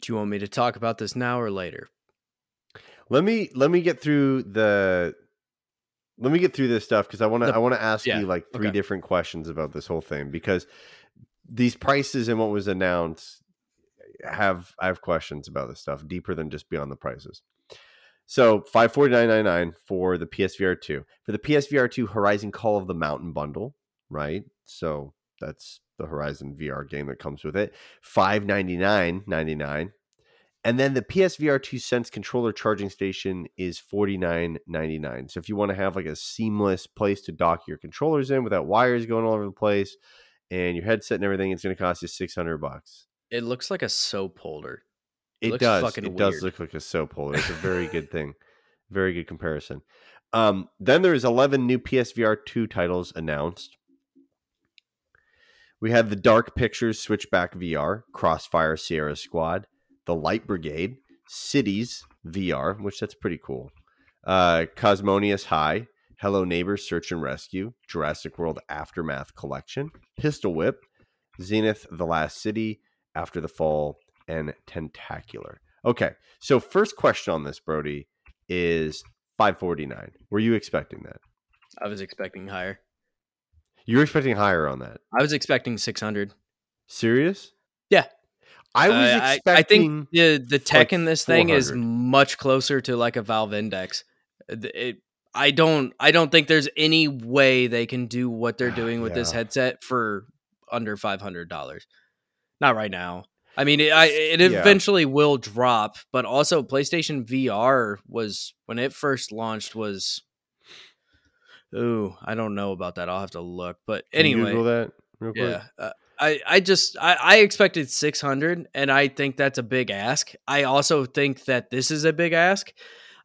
Do you want me to talk about this now or later? Let me let me get through the let me get through this stuff because I want to I want to ask yeah, you like three okay. different questions about this whole thing because these prices and what was announced have I have questions about this stuff deeper than just beyond the prices. So five forty nine ninety nine for the PSVR two for the PSVR two Horizon Call of the Mountain bundle, right? So that's the Horizon VR game that comes with it. Five ninety nine ninety nine and then the PSVR 2 Sense controller charging station is $49.99. So if you want to have like a seamless place to dock your controllers in without wires going all over the place and your headset and everything, it's going to cost you 600 bucks. It looks like a soap holder. It does. It does look like a soap holder. It's a very good thing. Very good comparison. Um, then there's 11 new PSVR 2 titles announced. We have the Dark Pictures Switchback VR, Crossfire Sierra Squad, The Light Brigade, Cities VR, which that's pretty cool. Uh, Cosmonious High, Hello Neighbor Search and Rescue, Jurassic World Aftermath Collection, Pistol Whip, Zenith The Last City, after the fall and tentacular. Okay, so first question on this, Brody, is 549. Were you expecting that? I was expecting higher. You were expecting higher on that. I was expecting 600. Serious? Yeah. I was Uh, I- expecting. I, think the the tech like in this thing is much closer to like a Valve Index. It, I don't I don't think there's any way they can do what they're doing with this headset for under five hundred dollars. Not right now. I mean, it, I, it Yeah. eventually will drop, but also PlayStation VR was when it first launched was. Ooh, I don't know about that. I'll have to look. But anyway, Google that real quick. yeah. Uh, I, I just I, I expected 600 and I think that's a big ask. I also think that this is a big ask.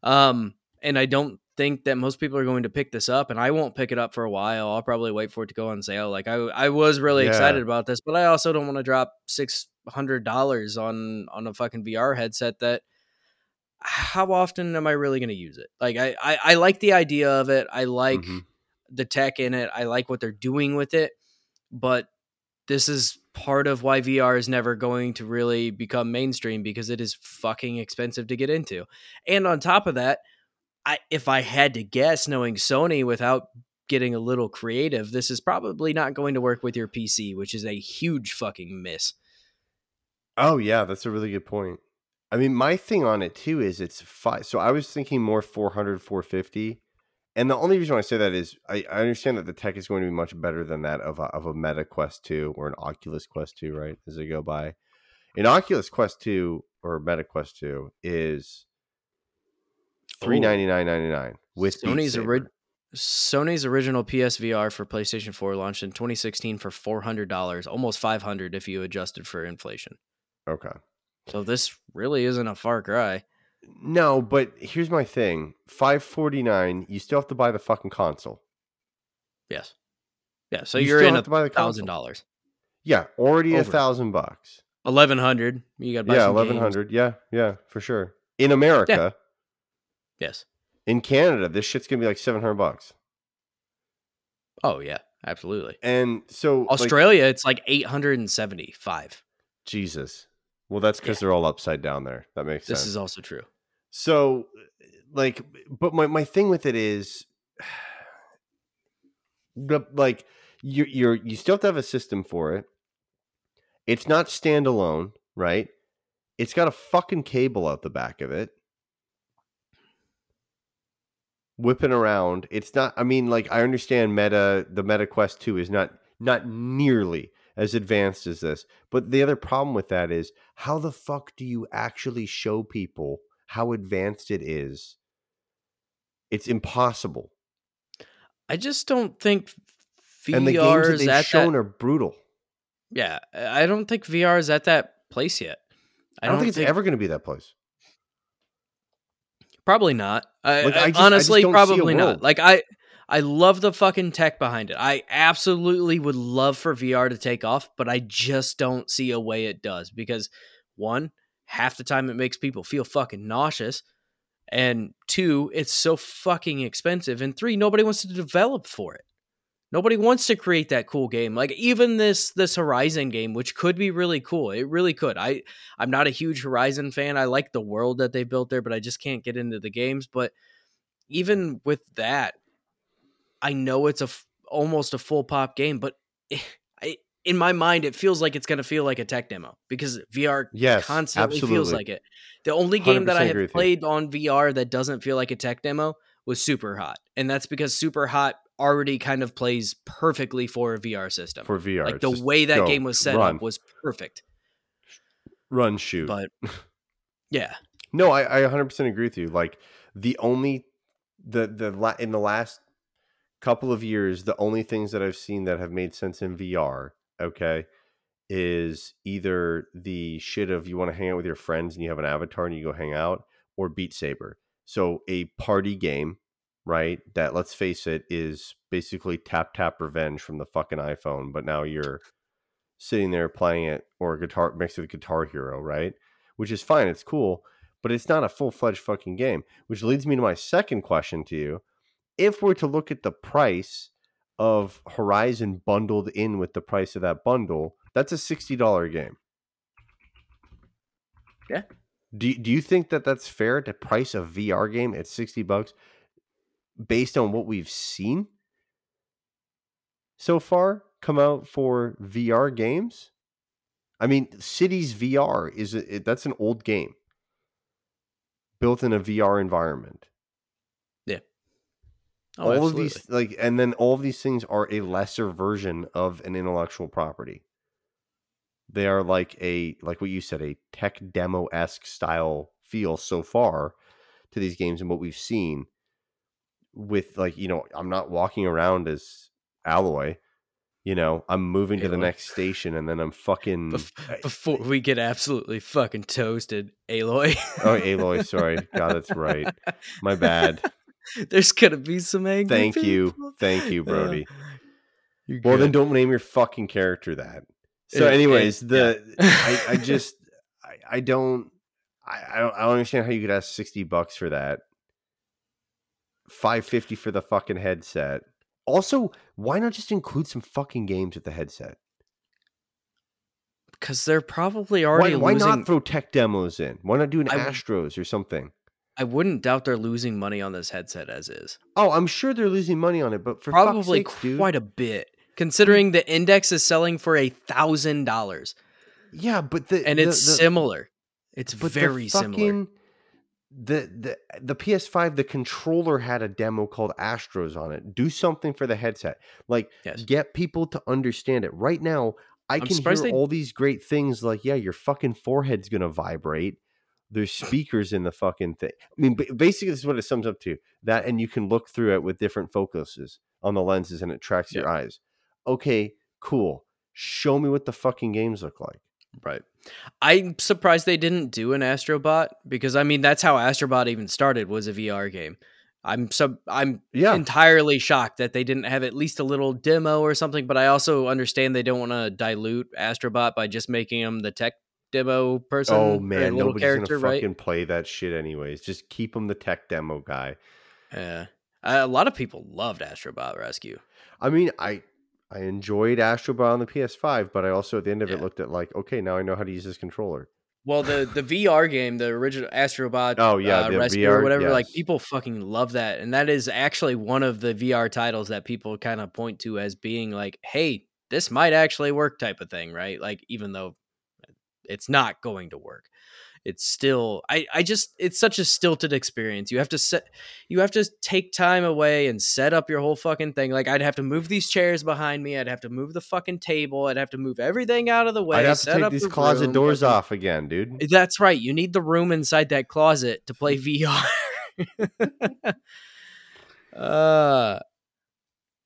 Um and I don't think that most people are going to pick this up and I won't pick it up for a while. I'll probably wait for it to go on sale. Like I I was really Yeah. excited about this, but I also don't want to drop $600 on on a fucking VR headset that how often am I really going to use it? Like I, I I like the idea of it. I like Mhm. the tech in it. I like what they're doing with it, but this is part of why VR is never going to really become mainstream because it is fucking expensive to get into. And on top of that, I if I had to guess knowing Sony without getting a little creative, this is probably not going to work with your PC, which is a huge fucking miss. Oh yeah, that's a really good point. I mean, my thing on it too is it's five. So I was thinking more 400, 450. And the only reason I say that is I, I understand that the tech is going to be much better than that of a, of a Meta Quest 2 or an Oculus Quest 2, right? As they go by. An Oculus Quest 2 or Meta Quest 2 is oh. three ninety nine ninety nine with Sony's ori- Sony's original PSVR for PlayStation 4 launched in 2016 for $400, almost 500 if you adjusted for inflation. Okay. So this really isn't a far cry. No, but here's my thing. 549, you still have to buy the fucking console. Yes. Yeah, so You are in a to buy the thousand dollars. Yeah, already a thousand bucks. Eleven hundred. You got Yeah, eleven hundred. Yeah, yeah, for sure. In America, Yes. in Canada, this shit's gonna be like seven hundred bucks. Oh yeah, absolutely. And so like, Australia, it's like eight hundred and seventy-five. Jesus. Well, that's because Yeah. they're all upside down there. That makes This sense. This is also true. so, like, but my my thing with it is, the like you you're you still have to have a system for it. It's not standalone, right? It's got a fucking cable out the back of it. Whipping around. It's not I mean like I understand Meta the Meta Quest 2 is not not nearly as advanced as this. But the other problem with that is how the fuck do you actually show people how advanced it is? It's impossible. I just don't think VR and the games that they've shown that. are brutal. Yeah, I don't think VR is at that place yet. I don't, think it's ever going to be that place. Probably not. I, Like, I I- just- I honestly, a probably not. Like I, I love the fucking tech behind it. I absolutely would love for VR to take off, but I just don't see a way it does because one, half the time it makes people feel fucking nauseous, and two, it's so fucking expensive, and three, nobody wants to develop for it. Nobody wants to create that cool game. Like even this this Horizon game, which could be really cool. It really could. I I'm not a huge Horizon fan. I like the world that they built there, but I just can't get into the games. But even with that, I know it's a f- almost a full pop game, but eh, I, in my mind, it feels like it's going to feel like a tech demo because VR Yes, constantly feels like it. The only game that I have with you. played on VR that doesn't feel like a tech demo was Super Hot, and that's because Super Hot already kind of plays perfectly for a VR system. for VR. like the way that go, game was set run, up was perfect. run, shoot. But yeah, No, I, I 100% agree with you. Like the only the the la- in the last couple of years, the only things that I've seen that have made sense in VR, okay, is either the shit of you want to hang out with your friends and you have an avatar and you go hang out, or Beat Saber. So a party game, right? That let's face it is basically tap tap revenge from the fucking iPhone, but now you're sitting there playing it or guitar mixed with Guitar Hero, right? Which is fine, it's cool, but it's not a full fledged fucking game. Which leads me to my second question to you. If we're to look at the price of Horizon bundled in with the price of that bundle, that's a $60 game. Yeah. Do do you think that that's fair to price a VR game at 60 bucks based on what we've seen so far come out for VR games? I mean, Cities VR is a, it, that's an old game built in a VR environment. Oh, all absolutely. of these like and then all of these things are a lesser version of an intellectual property. They are like a like what you said, a tech demo esque style feel so far to these games and what we've seen with like, you know, I'm not walking around as Alloy. You know, I'm moving to the next station and then I'm fucking before we get absolutely fucking toasted, Aloy. Oh, Aloy, sorry. God, that's right. My bad. There's gonna be some angry. Thank you. Thank you, Uh, Brody. You're Well, then don't name your fucking character that. So, It- it- anyways, yeah. the I, I just I, I don't I, I don't I don't understand how you could ask sixty bucks for that. Five fifty for the fucking headset. Also, why not just include some fucking games with the headset? because they're probably Why, already why losing. not throw tech demos in? Why not do an I Astros or something? I wouldn't doubt they're losing money on this headset as is. Oh, I'm sure they're losing money on it, but for Probably sakes, dude. quite a bit, considering the index is selling for a thousand dollars, yeah, but the and the- it's the- similar. It's very similar. The the the PS5, the controller had a demo called Astros on it. Do something for the headset. Like Yes. get people to understand it. Right now, I I'm can hear they- all these great things like, yeah, your fucking forehead's gonna vibrate. There's speakers in the fucking thing. I mean, basically, this is what it sums up to. That, and you can look through it with different focuses on the lenses, and it tracks your eyes. Okay, cool. Show me what the fucking games look like. Right. I'm surprised they didn't do an Astrobot because I mean that's how Astrobot even started was a VR game. I'm sub I'm Yeah, entirely shocked that they didn't have at least a little demo or something, but I also understand they don't want to dilute Astrobot by just making him the tech demo person. Oh man, nobody's character, gonna right? fucking play that shit anyways. Just keep him the tech demo guy. Yeah. Uh, a lot of people loved Astrobot Rescue. I mean, I I enjoyed Astrobot on the PS5, but I also at the end of it looked at like, okay, now I know how to use this controller. Well, the the VR game, the original Astrobot Oh, yeah, uh, Rescue or VR whatever, like people fucking love that, and that is actually one of the VR titles that people kind of point to as being like, "Hey, this might actually work," type of thing, right? Like, even though it's not going to work, it's still. I I just it's such a stilted experience. You have to set, you have to take time away and set up your whole fucking thing. Like, I'd have to move these chairs behind me. I'd have to move the fucking table. I'd have to move everything out of the way. I'd have to set take up these the closet room, doors off again, dude. that's right. You need the room inside that closet to play VR. uh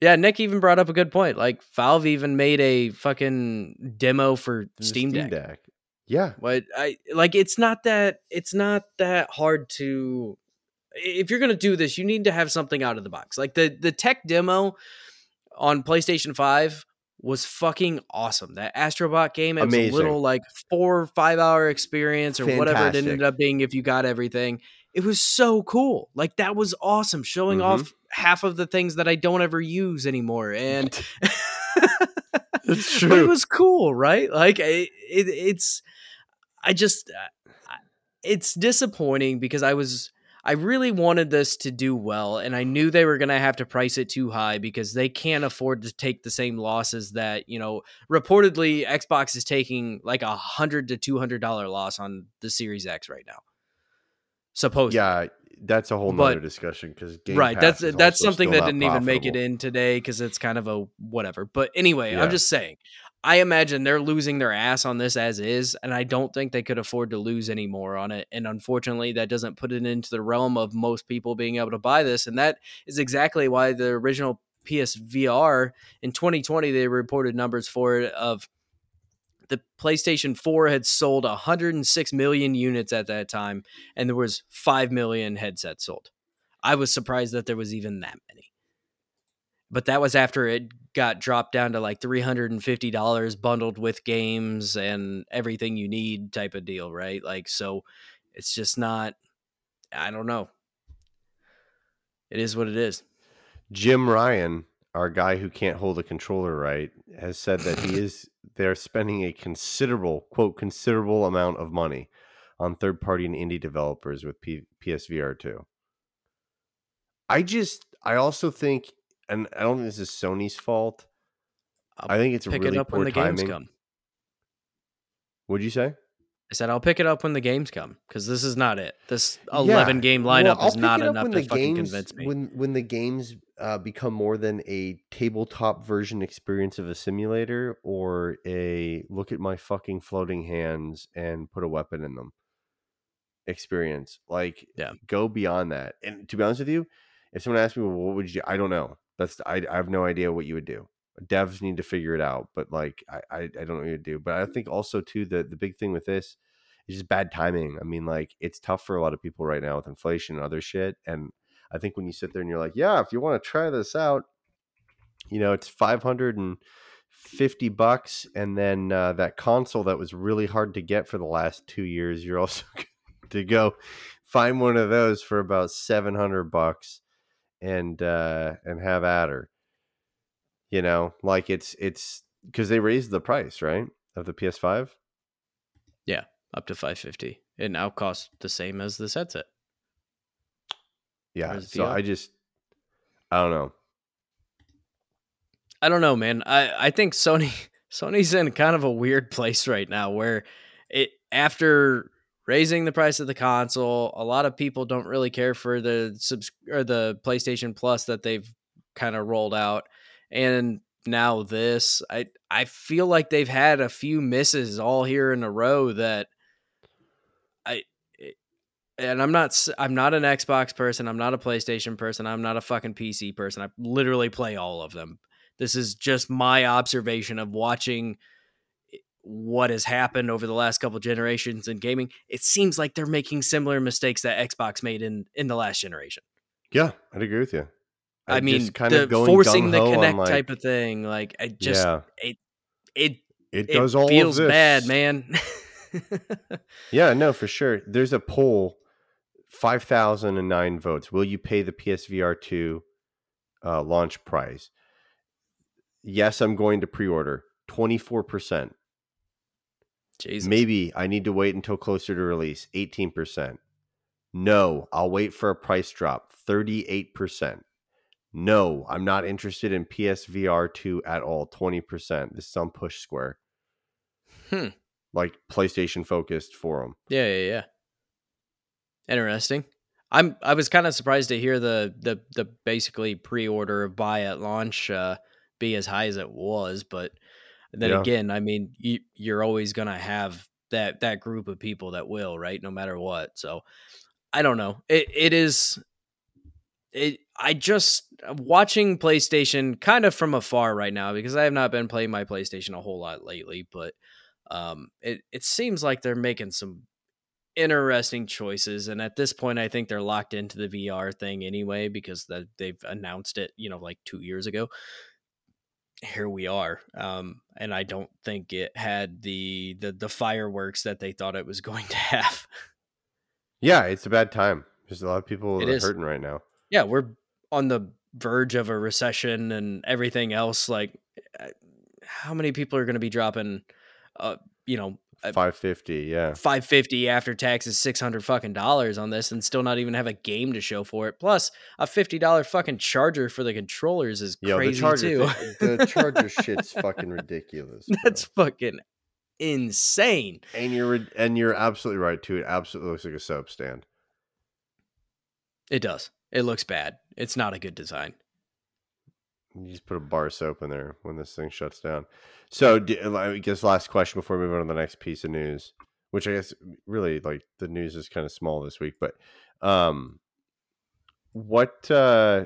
yeah, Nick even brought up a good point. Like Valve even made a fucking demo for The Steam, Deck. Yeah. But I like it's not that it's not that hard to if you're gonna do this, you need to have something out of the box. Like the the tech demo on PlayStation 5 was fucking awesome. That Astrobot game, it was a little like four or five hour experience or whatever it ended up being if you got everything. It was so cool. Like that was awesome. Showing Mhm. off half of the things that I don't ever use anymore. And It's but true. it was cool, right? Like it, it, it's, I just, uh, it's disappointing because I was, I really wanted this to do well, and I knew they were going to have to price it too high because they can't afford to take the same losses that you know. Reportedly, Xbox is taking like a hundred to two hundred dollar loss on the Series X right now. Supposedly, Yeah, that's a whole But- nother discussion because right that's that's something that didn't even make it in today because it's kind of a whatever but anyway Yeah. i'm just saying i imagine they're losing their ass on this as is and i don't think they could afford to lose any more on it and unfortunately that doesn't put it into the realm of most people being able to buy this and that is exactly why the original psvr in 2020 they reported numbers for it of the PlayStation 4 had sold 106 million units at that time, and there was 5 million headsets sold. I was surprised that there was even that many. But that was after it got dropped down to like $350 bundled with games and everything you need type of deal, right? Like, so it's just not, I don't know. It is what it is. Jim Ryan, our guy who can't hold a controller right, has said that he is they're spending a considerable quote considerable amount of money on third party and indie developers with P- PSVR 2. I just, I also think, and I don't think this is Sony's fault. I'll I think it's pick really it up poor when the games timing. come. What'd you say? I said I'll pick it up when the games come because this is not it. This Yeah. eleven game lineup I'll is not enough to the fucking games- convince me. When when the games uh, become more than a tabletop version experience of a simulator or a look at my fucking floating hands and put a weapon in them experience. Like, Yeah. go beyond that. And to be honest with you, if someone asked me, well, what would you? do? I don't know. That's I, I have no idea what you would do. Devs need to figure it out, but like I, I, I don't know what would do. But I think also too the the big thing with this is just bad timing. I mean, like it's tough for a lot of people right now with inflation and other shit. And I think when you sit there and you're like, yeah, if you want to try this out, you know, it's five hundred and fifty bucks, and then uh, that console that was really hard to get for the last two years, you're also to go find one of those for about seven hundred bucks, and uh, and have at her. You know, like it's it's because they raised the price, right, of the PS5. yeah up to five fifty. It now costs the same as this headset. Yeah, so I just I don't know. I don't know, man. I I think Sony Sony's in kind of a weird place right now where it after raising the price of the console, a lot of people don't really care for the subs or the PlayStation Plus that they've kind of rolled out. And now this, I I feel like they've had a few misses all here in a row that I eh, and I'm not I'm not an Xbox person, I'm not a PlayStation person, I'm not a fucking PC person. I literally play all of them. This is just my observation of watching what has happened over the last couple generations in gaming. It seems like they're making similar mistakes that Xbox made in in the last generation. Yeah, I'd agree with you. I, I'd mean, kind the of going forcing the Kinect like, type of thing, like I just yeah, it it it does all feels bad, man. Yeah, no, for sure. There's a poll, five thousand and nine votes. Will you pay the PSVR two uh, launch price? Yes, I'm going to pre-order. Twenty four percent. Jesus. Maybe I need to wait until closer to release. Eighteen percent. No, I'll wait for a price drop. Thirty eight percent. No, I'm not interested in PSVR two at all. Twenty percent. This is on Push Square. Hmm. Like PlayStation focused forum. Yeah, yeah, yeah. Interesting. I'm I was kind of surprised to hear the the the basically pre-order buy at launch uh, be as high as it was, but then Yeah. again, I mean, you, you're always gonna have that that group of people that will, right? No matter what. So I don't know. It it is. It I just watching PlayStation kind of from afar right now because I have not been playing my PlayStation a whole lot lately, but um, it it seems like they're making some interesting choices and at this point i think they're locked into the vr thing anyway because the, they've announced it you know like two years ago here we are um and i don't think it had the the, the fireworks that they thought it was going to have Yeah, it's a bad time. There's a lot of people It that are hurting right now. yeah we're on the verge of a recession and everything else like uh, how many people are going to be dropping uh you know Uh, 550, yeah. 550 after taxes 600 fucking dollars on this and still not even have a game to show for it plus a $50 fucking charger for the controllers is Yo, the crazy charger, too thing- the charger shit's fucking ridiculous. bro. that's fucking insane and you're and you're absolutely right too. It absolutely looks like a soap stand. it does it looks bad it's not a good design You just put a bar soap in there when this thing shuts down. So, I guess last question before we move on to the next piece of news, which I guess really like the news is kind of small this week, but um, what uh,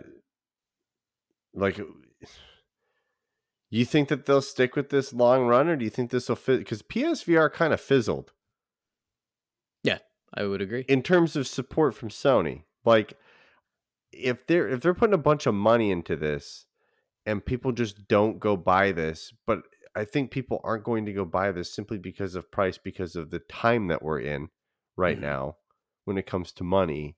like you think that they'll stick with this long run, or do you think this will fit? Because PSVR kind of fizzled Yeah, i would agree in terms of support from Sony. Like if they're if they're putting a bunch of money into this and people just don't go buy this, but I think people aren't going to go buy this simply because of price because of the time that we're in right Mhm. now when it comes to money.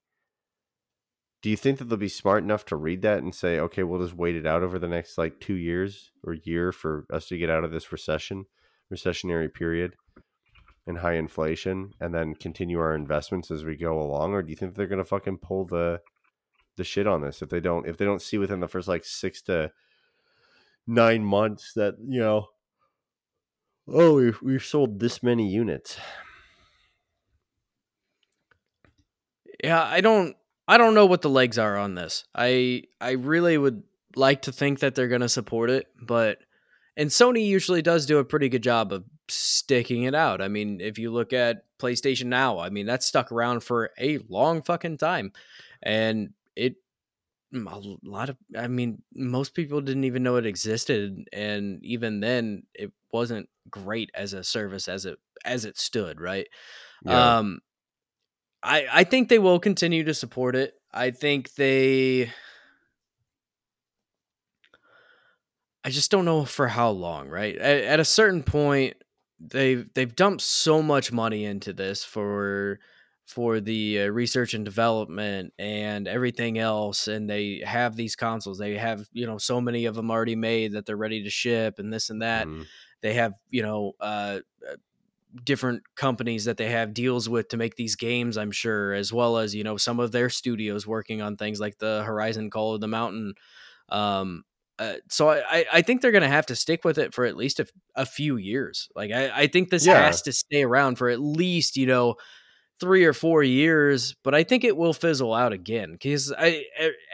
Do you think that they'll be smart enough to read that and say, "Okay, we'll just wait it out over the next like 2 years or year for us to get out of this recession, recessionary period?" and high inflation and then continue our investments as we go along or do you think they're going to fucking pull the the shit on this if they don't if they don't see within the first like 6 to 9 months that, you know, oh, we've, we've sold this many units. Yeah, I don't I don't know what the legs are on this. I I really would like to think that they're going to support it, but and Sony usually does do a pretty good job of sticking it out. I mean, if you look at PlayStation Now, I mean, that's stuck around for a long fucking time. And a lot of I mean, most people didn't even know it existed and even then it wasn't great as a service as it as it stood, right? Yeah. Um I I think they will continue to support it. I think they I just don't know for how long, right? At, at a certain point they've they've dumped so much money into this for for the uh, research and development and everything else and they have these consoles they have you know so many of them already made that they're ready to ship and this and that Mhm. they have you know uh, uh, different companies that they have deals with to make these games i'm sure as well as you know some of their studios working on things like the horizon call of the mountain um uh, so I, I- I think they're going to have to stick with it for at least a, a few years. Like I, I think this Yeah. has to stay around for at least you know three or four years. But I think it will fizzle out again because I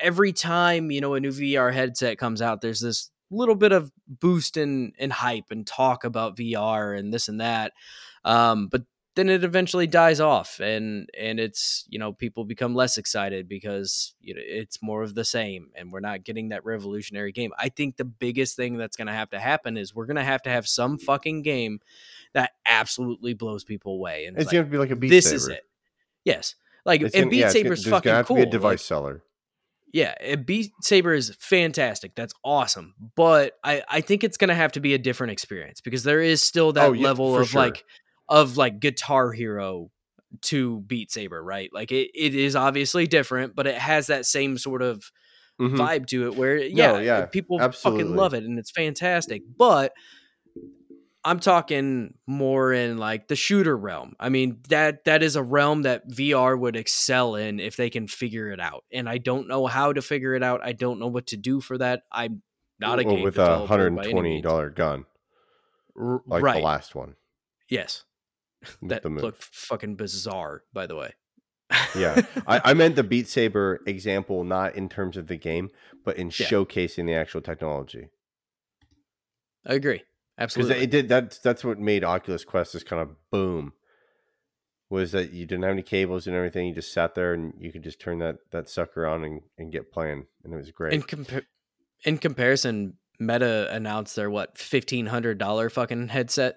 every time you know a new VR headset comes out, there's this little bit of boost in in hype and talk about VR and this and that. Um, but then it eventually dies off and and it's you know people become less excited because you know it's more of the same and we're not getting that revolutionary game i think the biggest thing that's going to have to happen is we're going to have to have some fucking game that absolutely blows people away and It's it's gonna be like a beat this saber. is it yes like It's and gonna- beat yeah, gonna- fucking cool to be a like, device seller. yeah, and Beat Saber is fantastic. That's awesome. But I, I think it's gonna have to be a different experience because there is still that Oh, yeah, level of sure. like of like Guitar Hero to Beat Saber, right? Like it, it is obviously different, but it has that same sort of Mhm. vibe to it where yeah, yeah, people absolutely. fucking love it and it's fantastic. But I'm talking more in like the shooter realm. I mean that that is a realm that VR would excel in if they can figure it out. And I don't know how to figure it out. I don't know what to do for that. I'm not a Well, game with a hundred any twenty dollar gun, like right. the last one. Yes. That looked fucking bizarre, by the way. Yeah. I, I meant the Beat Saber example, not in terms of the game, but in Yeah. showcasing the actual technology. I agree. Because Absolutely. it did that's that's what made Oculus Quest just kind of boom. Was that you didn't have any cables and everything? You just sat there and you could just turn that that sucker on and, and get playing, and it was great. in compa- in comparison, Meta announced their what fifteen hundred dollar fucking headset,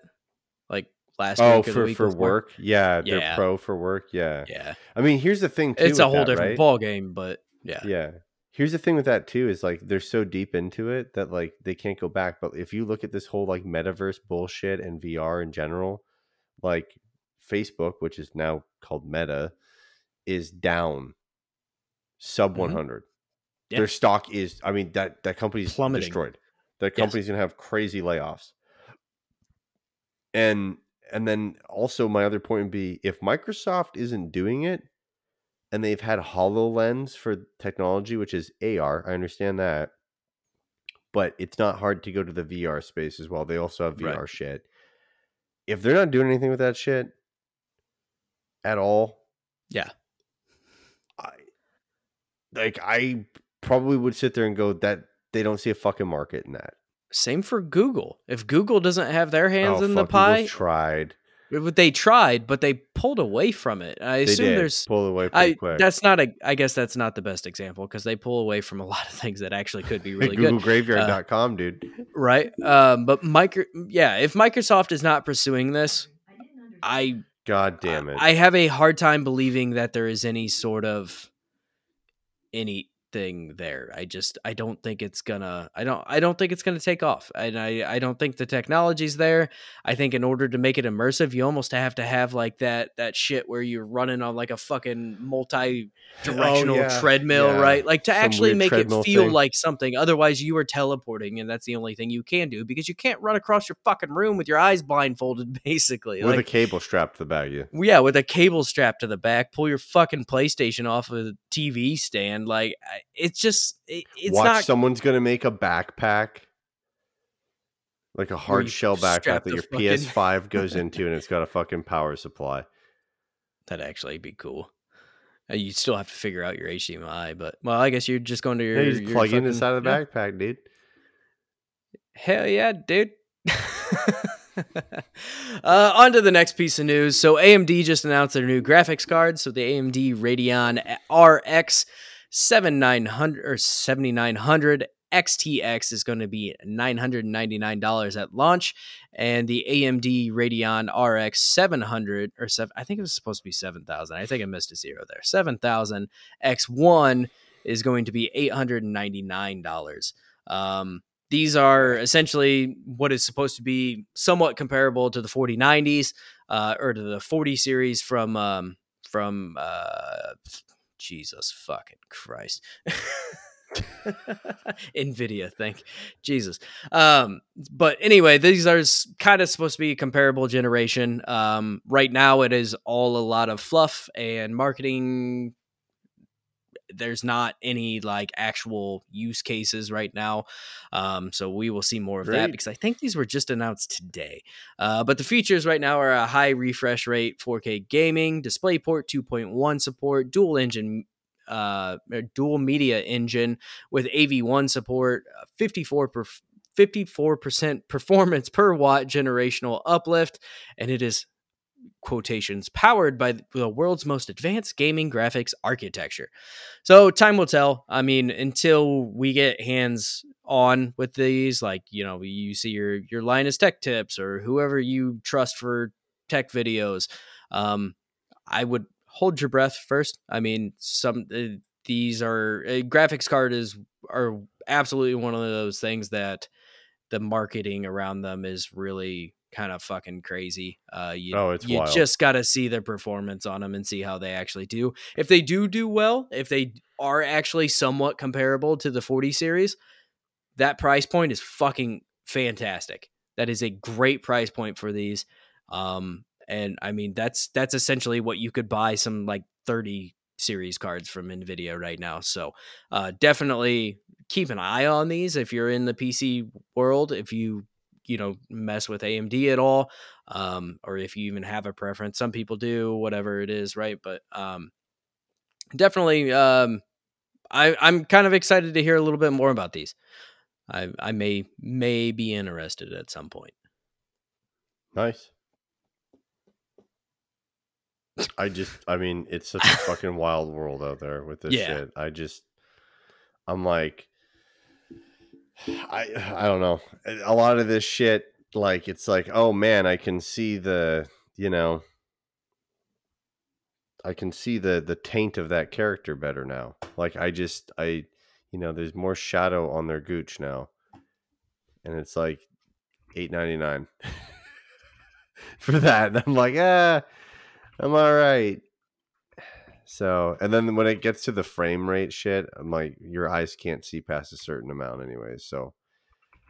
like last oh, week or for for before. work, yeah, they're Yeah. pro for work, yeah. Yeah, I mean, here's the thing too. it's a whole that, different right? ball game, but yeah, Yeah. Here's the thing with that too is like they're so deep into it that like they can't go back. But if you look at this whole like metaverse bullshit and VR in general, like Facebook, which is now called Meta, is down sub Mhm. 100. Yeah. Their stock is, I mean, that that company's Plummeting. destroyed. That company's gonna have crazy layoffs. And and then also my other point would be if Microsoft isn't doing it, and they've had HoloLens for technology, which is AR. I understand that. But it's not hard to go to the VR space as well. They also have Right. VR shit. If they're not doing anything with that shit at all, yeah, I like I probably would sit there and go that they don't see a fucking market in that. Same for Google. If Google doesn't have their hands Oh, in the fuck, Google's pie, tried. But they tried, but they pulled away from it. I They assume did there's. pull away pretty I quick. that's not a. I guess that's not the best example because they pull away from a lot of things that actually could be really good. Uh, GoogleGraveyard.com, dude. right? Um, but micro, yeah, if Microsoft is not pursuing this, I God damn it. I have a hard time believing that there is any sort of any thing there. I just I don't think it's gonna I don't I don't think it's gonna take off. And I I don't think the technology's there. I think in order to make it immersive, you almost have to have like that that shit where you're running on like a fucking multi directional Oh, yeah, treadmill, yeah. right? Like to Some actually make it feel thing. like something. Otherwise you are teleporting and that's the only thing you can do because you can't run across your fucking room with your eyes blindfolded basically. with a cable strapped to the back of you. yeah, with a cable strapped to the back, pull your fucking PlayStation off of the TV stand. Like I- it's just, it, it's Watch not. someone's gonna make a backpack, like a hard shell backpack that your fucking- PS5 goes into, and it's got a fucking power supply. That'd actually be cool. Uh, You still have to figure out your HDMI, but well, I guess you're just going to your. Yeah, you your plug in fucking- inside of the yeah. backpack, dude. Hell yeah, dude. uh, on to the next piece of news. So AMD just announced their new graphics card. So the AMD Radeon RX 7900 or 7900 XTX is going to be $999 at launch and the AMD Radeon RX 700 or 7 I think it was supposed to be 7000. I think I missed a zero there. 7000 X1 is going to be $899. Um these are essentially what is supposed to be somewhat comparable to the 4090s uh, or to the 40 series from um, from uh, Jesus fucking Christ. Nvidia, thank Jesus. Um, but anyway, these are kind of supposed to be a comparable generation. Um, right now, it is all a lot of fluff and marketing. There's not any like actual use cases right now. Um, so we will see more of that because I think these were just announced today. Uh, but the features right now are a high refresh rate, 4K gaming, DisplayPort 2.1 support, dual engine, uh, or dual media engine with AV1 support, uh, 54 per. 54% performance per watt generational uplift, and it is quotations powered by the world's most advanced gaming graphics architecture. So time will tell. I mean, until we get hands on with these, like you know, you see your your Linus Tech Tips or whoever you trust for tech videos. Um, I would hold your breath first. I mean, some uh, these are a graphics card is are absolutely one of those things that the marketing around them is really kind of fucking crazy. Uh, you, Oh, it's you wild. just got to see the performance on them and see how they actually do. If they do do well, if they are actually somewhat comparable to the 40 series, that price point is fucking fantastic. That is a great price point for these. Um, and I mean that's that's essentially what you could buy some like 30 series cards from Nvidia right now. So uh, definitely keep an eye on these if you're in the PC world. If you you know mess with AMD at all, um, or if you even have a preference, some people do, whatever it is, right? But um, definitely, um, I I'm kind of excited to hear a little bit more about these. I I may may be interested at some point. Nice. I just, I mean, it's such a fucking wild world out there with this Yeah. shit. I just, I'm like, I, I don't know. A lot of this shit, like, it's like, oh man, I can see the, you know, I can see the the taint of that character better now. Like, I just, I, you know, there's more shadow on their gooch now, and it's like eight ninety nine for that. And I'm like, ah, I'm all right. So, and then when it gets to the frame rate shit, I'm like, your eyes can't see past a certain amount, anyways. So,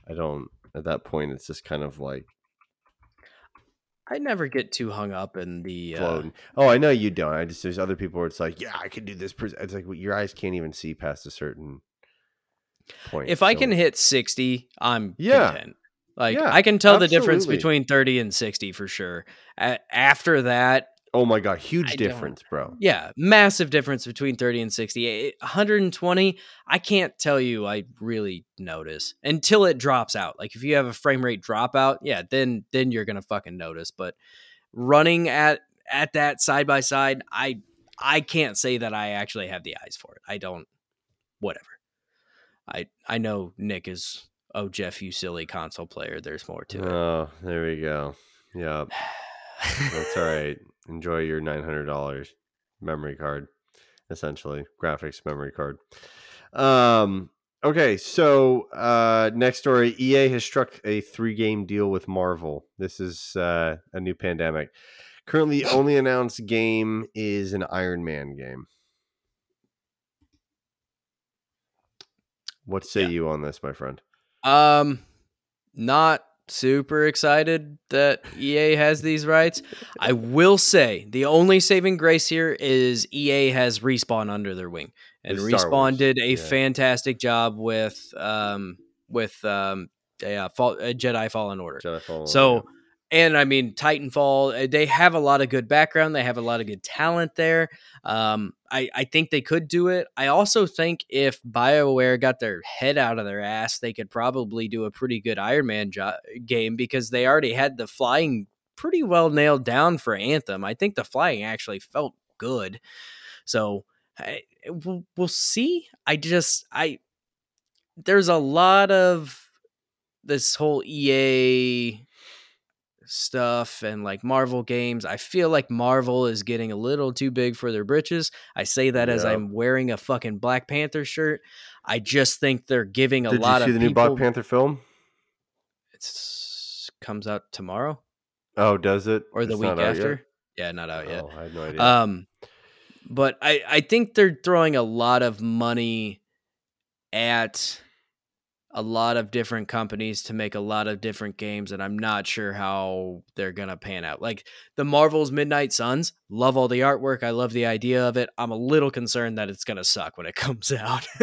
I don't. At that point, it's just kind of like I never get too hung up in the uh, oh, I know you don't. I just there's other people where it's like, yeah, I can do this. It's like well, your eyes can't even see past a certain point. if I can hit 60, I'm Yeah. content. Like Yeah, I can tell the difference between 30 and 60 for sure. A- after that, oh my god, huge I difference, bro. yeah, massive difference between 30 and 60. Eh, 120, I can't tell you I really notice until it drops out. Like if you have a frame rate dropout, yeah, then then you're going to fucking notice, but running at at that side by side, I I can't say that I actually have the eyes for it. I don't whatever. I I know Nick is oh Jeff you silly console player. There's more to it. Oh, there we go. Yeah, That's all right. Enjoy your nine hundred dollars memory card, essentially graphics memory card. Um. Okay, so uh, next story: EA has struck a three-game deal with Marvel. This is uh, a new pandemic. Currently, only announced game is an Iron Man game. What say Yeah. you on this, my friend? Um, not super excited that EA has these rights. I will say the only saving grace here is EA has Respawn under their wing, and Respawn did a yeah. fantastic job with um with um yeah, Fall, uh, Jedi Fallen Order. Jedi Fallen So, Order. And I mean, Titanfall, uh, they have a lot of good background. They have a lot of good talent there. Um, I, I think they could do it. I also think if BioWare got their head out of their ass, they could probably do a pretty good Iron Man jo- game because they already had the flying pretty well nailed down for Anthem. I think the flying actually felt good. So, I, we'll, we'll see. I just, I, there's a lot of this whole EA stuff and like Marvel games. I feel like Marvel is getting a little too big for their britches. I say that as I'm wearing a fucking Black Panther shirt. I just think they're giving a Did lot you see of the new. Black Panther film? It's comes out tomorrow Oh, does it? or the It's week yet? after. Yeah, not out yet. Oh, I had no idea. Um, but I I think they're throwing a lot of money at a lot of different companies to make a lot of different games, and I'm not sure how they're gonna pan out. Like the Marvel's Midnight Suns, love all the artwork. I love the idea of it. I'm a little concerned that it's gonna suck when it comes out.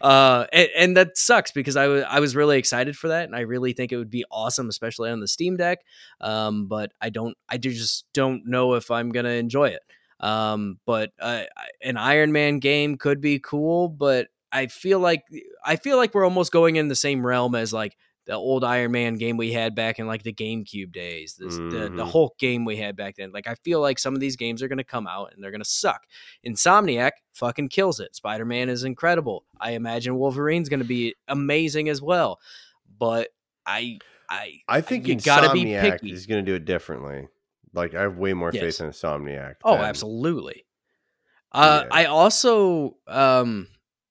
uh, and, and that sucks because I was I was really excited for that, and I really think it would be awesome, especially on the Steam Deck. Um, but I don't, I just don't know if I'm gonna enjoy it. Um, but uh, an Iron Man game could be cool, but I feel like I feel like we're almost going in the same realm as like the old Iron Man game we had back in like the GameCube days, this, the the Mhm. Hulk game we had back then. Like I feel like some of these games are going to come out and they're going to suck. Insomniac fucking kills it. Spider Man is incredible. I imagine Wolverine's going to be amazing as well. But I I I think you gotta be Insomniac picky. is going to do it differently. Like I have way more Yes. faith in Insomniac. Oh, than- absolutely. Uh, Yeah. I also um,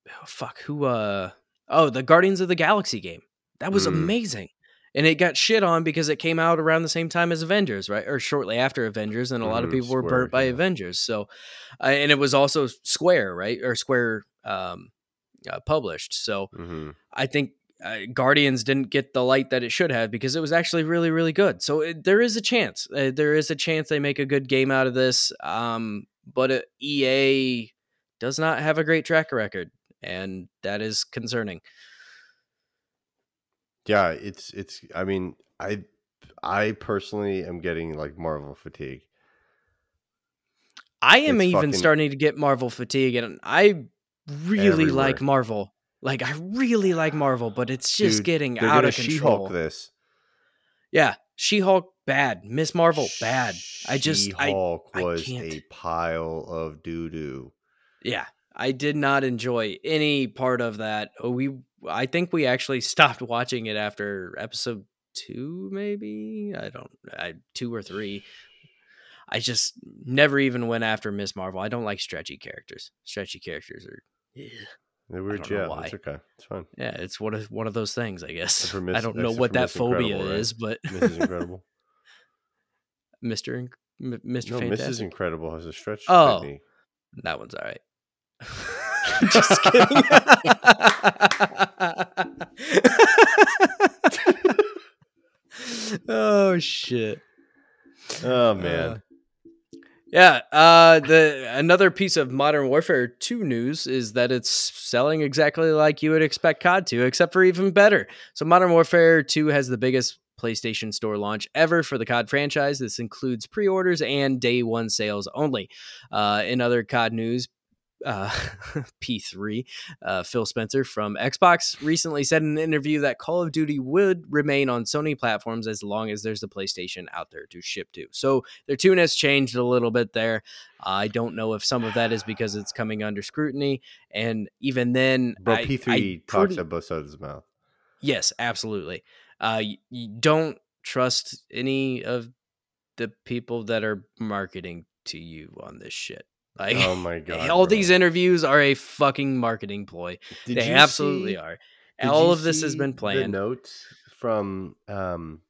oh, fuck who uh oh the Guardians of the Galaxy game that was Mm. amazing, and it got shit on because it came out around the same time as Avengers, right, or shortly after Avengers, and a lot of Mhm, people were burnt by yeah. Avengers. So, uh, and it was also Square, right, or Square um, uh, published. So Mhm. I think uh, Guardians didn't get the light that it should have because it was actually really, really good. So it, there is a chance. Uh, there is a chance they make a good game out of this. Um, but uh, EA does not have a great track record, and that is concerning. Yeah, it's it's. I mean, I I personally am getting like Marvel fatigue. I am It's even fucking- starting to get Marvel fatigue, and I really like Marvel. Like I really like Marvel, but it's just Dude, getting out of control. She-Hulk this. Yeah, She Hulk bad, Miss Marvel bad. I just I She-Hulk was can't. a pile of doo doo. Yeah, I did not enjoy any part of that. Oh, We, I think we actually stopped watching it after episode two, maybe. I don't, I two or three. I just never even went after Miss Marvel. I don't like stretchy characters. Stretchy characters are, yeah, They know yeah, why. it's okay. It's fine. yeah, it's one of one of those things. I guess for I don't know what that Miss phobia right? is, but Mrs. Incredible. Mister Inc- M- Mister no, Fantastic. Mrs. Incredible has a stretch Oh. technique. That one's all right. Just kidding. oh shit. Oh man. Uh, yeah, uh the another piece of Modern Warfare 2 news is that it's selling exactly like you would expect COD to, except for even better. So Modern Warfare 2 has the biggest PlayStation Store launch ever for the COD franchise. This includes pre-orders and day one sales only. Uh, in other COD news, uh, P3, uh, Phil Spencer from Xbox recently said in an interview that Call of Duty would remain on Sony platforms as long as there's a PlayStation out there to ship to. So their tune has changed a little bit there. I don't know if some of that is because it's coming under scrutiny, and even then, Bro, I- P I three talks pretty- at both sides of his mouth. Yes, absolutely. Uh, you, you don't trust any of the people that are marketing to you on this shit. Like, oh my god! all bro. these interviews are a fucking marketing ploy. Did they absolutely see- are. All of this has been The planned. notes from um,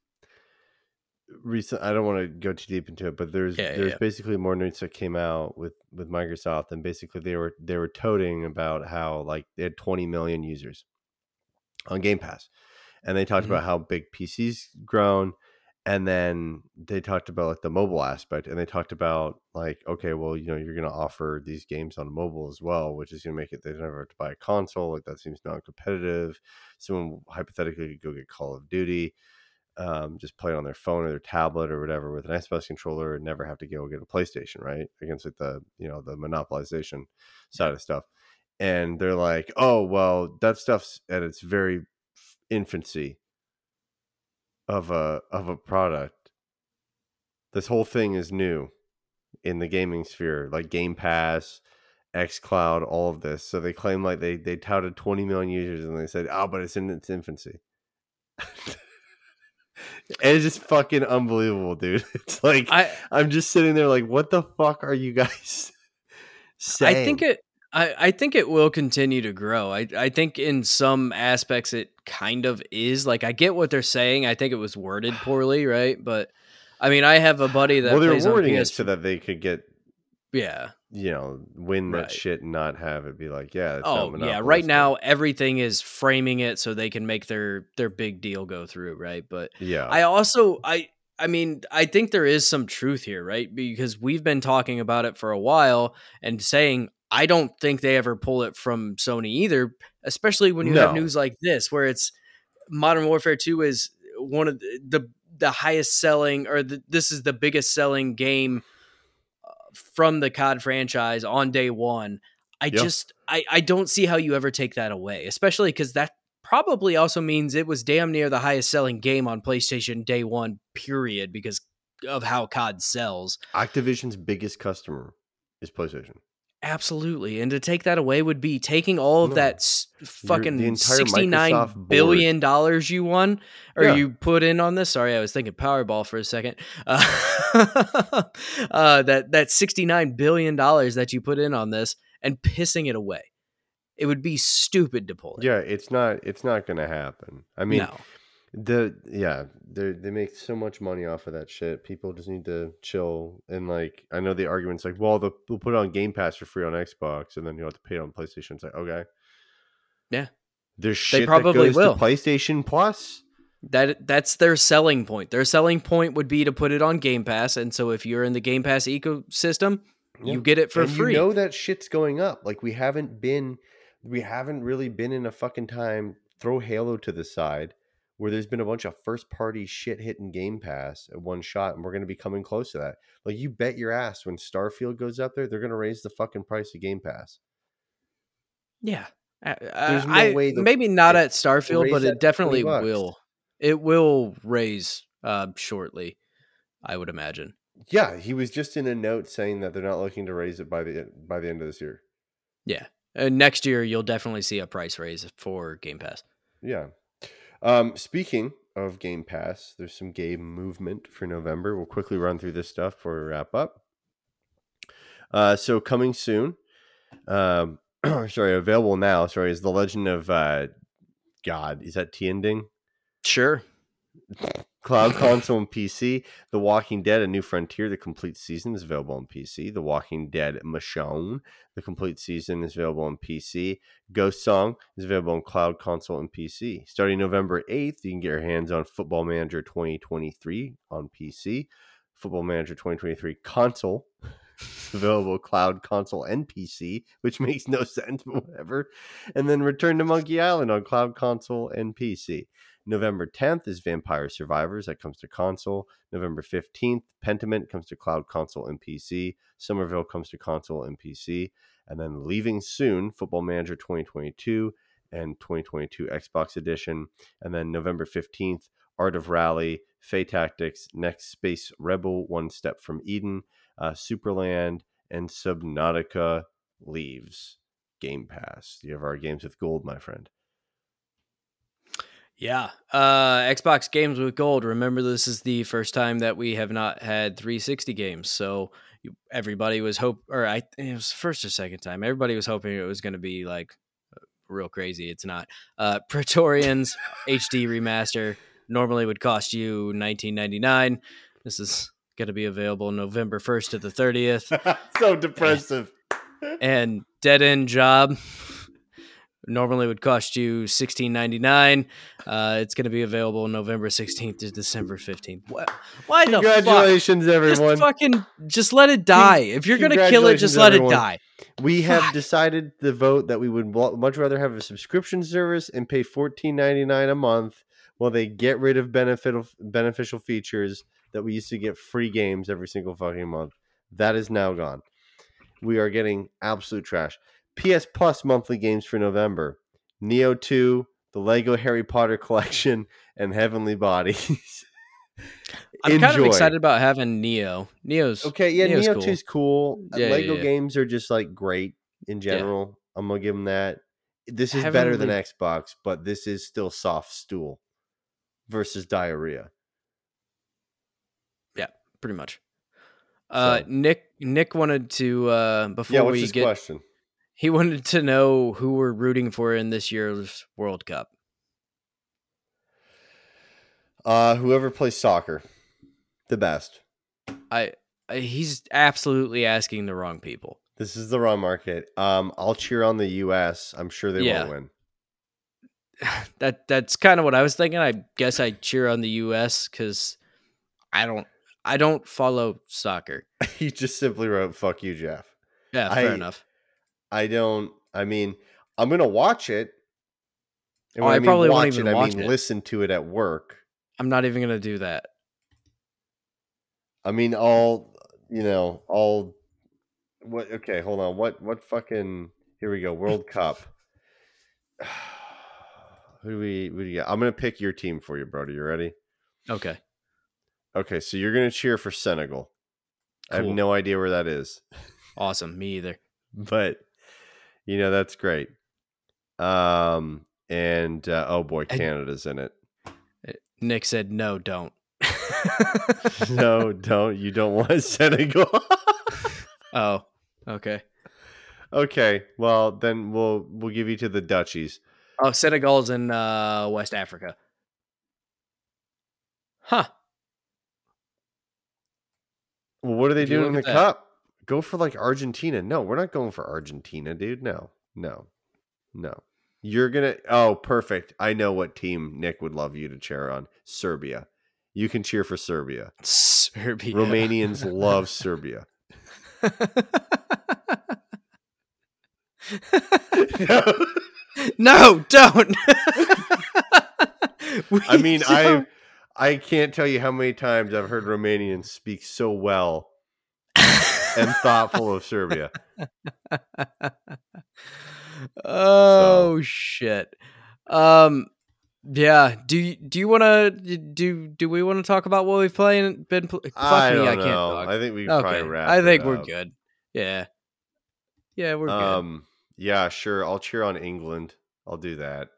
recent. I don't want to go too deep into it, but there's Yeah, there's yeah. basically more notes that came out with with Microsoft, and basically they were they were toting about how like they had 20 million users on Game Pass, and they talked Mhm. about how big PCs grown, and then they talked about like the mobile aspect, and they talked about like okay, well you know you're going to offer these games on mobile as well, which is going to make it they never have to buy a console. Like that seems non-competitive. Someone hypothetically could go get Call of Duty um, just play it on their phone or their tablet or whatever with an Xbox controller and never have to go get a PlayStation, right? Against like the you know the monopolization side of stuff. And they're like, oh well, that stuff's at its very infancy of a of a product. This whole thing is new in the gaming sphere, like Game Pass, X Cloud, all of this. So they claim like they they touted 20 million users and they said, oh, but it's in its infancy. it's just fucking unbelievable, dude. It's like I I'm just sitting there like, what the fuck are you guys saying? I think it I, I think it will continue to grow. I I think in some aspects it kind of is. Like I get what they're saying. I think it was worded poorly, right? But I mean I have a buddy that well, they were plays on wording it so that they could get Yeah. you know win that Right. shit and not have it be like, yeah, it's Oh yeah, right now everything is framing it so they can make their their big deal go through, right? But yeah, I also I I mean I think there is some truth here, right? Because we've been talking about it for a while and saying I don't think they ever pull it from Sony either, especially when you have news like this where it's Modern Warfare 2 is one of the the, the highest selling or the, this is the biggest selling game uh, from the COD franchise on day 1. I Yeah. just I I don't see how you ever take that away, especially cuz that probably also means it was damn near the highest selling game on PlayStation day 1 period because of how COD sells. Activision's biggest customer is PlayStation. Absolutely. And to take that away would be taking all of No. that s- fucking Microsoft sixty-nine board. dollars you won or Yeah. you put in on this. Sorry, I was thinking Powerball for a second. Uh, uh, that that sixty-nine billion dollars that you put in on this and pissing it away. It would be stupid to pull it. Yeah, it's not it's not gonna happen. I mean, no. The yeah, they they make so much money off of that shit. People just need to chill and like I know the argument's like, well, the, we'll put it on Game Pass for free on Xbox, and then you'll have to pay it on PlayStation. It's like okay, Yeah. there's shit probably that goes will. to PlayStation Plus. That that's their selling point. Their selling point would be to put it on Game Pass, and so if you're in the Game Pass ecosystem, Yeah. you get it for and free. You know that shit's going up. Like we haven't been, we haven't really been in a fucking time. Throw Halo to the side, where there's been a bunch of first party shit hitting Game Pass at one shot, and we're going to be coming close to that. Like you bet your ass when Starfield goes up there, they're going to raise the fucking price of Game Pass. Yeah. Uh, There's no I, way maybe not at Starfield, but it definitely will. It will raise uh, shortly, I would imagine. Yeah, he was just in a note saying that they're not looking to raise it by the by the end of this year. Yeah. Uh, next year, you'll definitely see a price raise for Game Pass. Yeah. Um, speaking of Game Pass, there's some game movement for November. We'll quickly run through this stuff before we wrap up. Uh, so coming soon, um, sorry, available now. Sorry, is the Legend of uh, God? Is that Tianding? Sure. Cloud console and PC. The Walking Dead: A New Frontier, the complete season is available on PC. The Walking Dead: Michonne, the complete season is available on PC. Ghost Song is available on Cloud console and PC. Starting November eighth, you can get your hands on Football Manager 2023 on PC. Football Manager 2023 console is available Cloud console and PC, which makes no sense, but whatever. And then Return to Monkey Island on Cloud console and PC. November 10th is Vampire Survivors. That comes to console. November 15th, Pentiment comes to cloud console and PC. Somerville comes to console and PC. And then leaving soon, Football Manager 2022 and 2022 Xbox Edition. And then November 15th, Art of Rally, Fae Tactics, Next Space Rebel, One Step from Eden, uh, Superland, and Subnautica leaves Game Pass. You have our games with gold, my friend. Yeah. Uh, Xbox games with gold. Remember, this is the first time that we have not had 360 games. So everybody was hope or I it was first or second time. Everybody was hoping it was going to be like real crazy. It's not. Uh, Praetorians HD remaster normally would cost you 19.99. This is going to be available November 1st to the 30th. so depressive. and Dead End Job normally would cost you 16.99. Uh, it's going to be available November 16th to December 15th. What? Why the fuck? Congratulations, Just everyone. fucking just let it die. If you're gonna kill it, just let everyone. it die. We have decided the vote that we would much rather have a subscription service and pay fourteen ninety nine a month while they get rid of beneficial beneficial features that we used to get free games every single fucking month. That is now gone. We are getting absolute trash. PS Plus monthly games for November: Nioh Two, the Lego Harry Potter collection, and Heavenly Bodies. I'm kind of excited about having Nioh. Nioh's Okay, yeah, Nioh's Nioh cool. 2 is cool. Yeah, yeah, Lego yeah. games are just like great in general. I'm gonna give them that. This is better than Xbox, but this is still soft stool versus diarrhea. Yeah, pretty much. Uh, Nick Nick wanted to uh, before Yeah, what's we get question? He wanted to know who we're rooting for in this year's World Cup. Uh, whoever plays soccer, the best. I, I he's absolutely asking the wrong people. This is the wrong market. Um, I'll cheer on the U.S. I'm sure they Yeah. won't win. that that's kind of what I was thinking. I guess I cheer on the U.S. because I don't I don't follow soccer. he just simply wrote "fuck you, Jeff." Yeah, fair I- enough. I don't. I mean, I'm gonna watch it. And Oh, when I mean probably won't watch even it. I mean, it. listen to it at work. I'm not even gonna do that. I mean, all you know, all what? Okay, hold on. What? What fucking? Here we go. World Cup. Who do we? Who do you got? I'm gonna pick your team for you, Brody. You ready? Okay, Okay, so you're gonna cheer for Senegal. I have no idea where that is, awesome. Me either. but you know that's great. Um, and uh, oh boy, I- Canada's in it. Nick said no, don't. no, don't. You don't want Senegal. oh, okay. okay, well then we'll we'll give you to the Dutchies. Oh, Senegal's in uh, West Africa. Huh. Well, what are they you doing in the that- cup? Go for like Argentina. No, we're not going for Argentina, dude. No, no, no. You're gonna. Oh, perfect. I know what team Nick would love you to cheer on. Serbia. You can cheer for Serbia. Serbia. Romanians love Serbia. no, don't. I mean, I don't- I can't tell you how many times I've heard Romanians speak so well and thoughtful of Serbia. oh shit. Um yeah, do you, do you want to do do we want to talk about what we've playing been pl- fuck I me, I can't talk. I think we can okay. probably wrap. I think we're up. good. Yeah. Yeah, we're good. Um, yeah, sure. I'll cheer on England. I'll do that.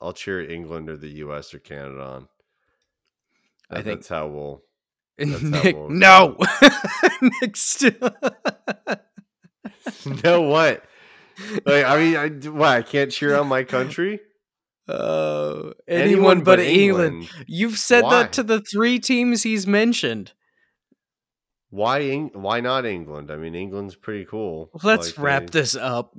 I'll cheer England or the U.S. or Canada on. I think- that's how we'll. Nick, no. Nick still no, what? Like, I mean, I what? I can't cheer on my country. Oh, anyone, but, England. You've said Why? that to the three teams he's mentioned. Why? Eng- why not England? I mean, England's pretty cool. Let's Like, wrap they, this up.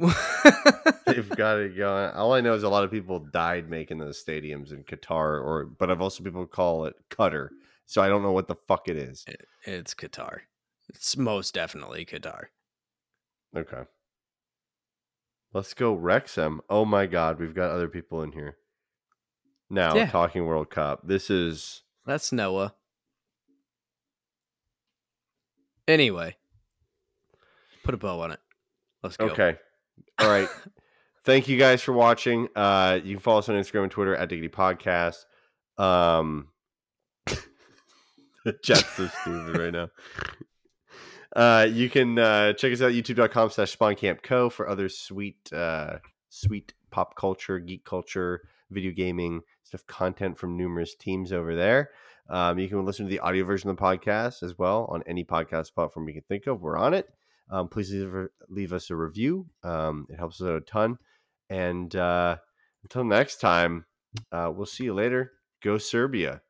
They've got it going. All I know is a lot of people died making those stadiums in Qatar, or but I've also people call it Qatar. So I don't know what the fuck it is. it's Qatar. It's most definitely Qatar. Okay. Let's go Wrexham. Oh my god, we've got other people in here. Now, Yeah. talking World Cup. This is That's Noah. Anyway, put a bow on it. Let's go. okay. All right. Thank you guys for watching. Uh you can follow us on Instagram and Twitter at Diggity Podcast. Um Jeff's so stupid right now. Uh, you can uh, check us out at youtube.com slash spawncampco for other sweet uh, sweet pop culture geek culture video gaming stuff content from numerous teams over there Um, you can listen to the audio version of the podcast as well on any podcast platform you can think of. We're on it. Um, please leave, leave, us a review. Um, it helps us out a ton. And uh, until next time, uh, we'll see you later. Go Serbia.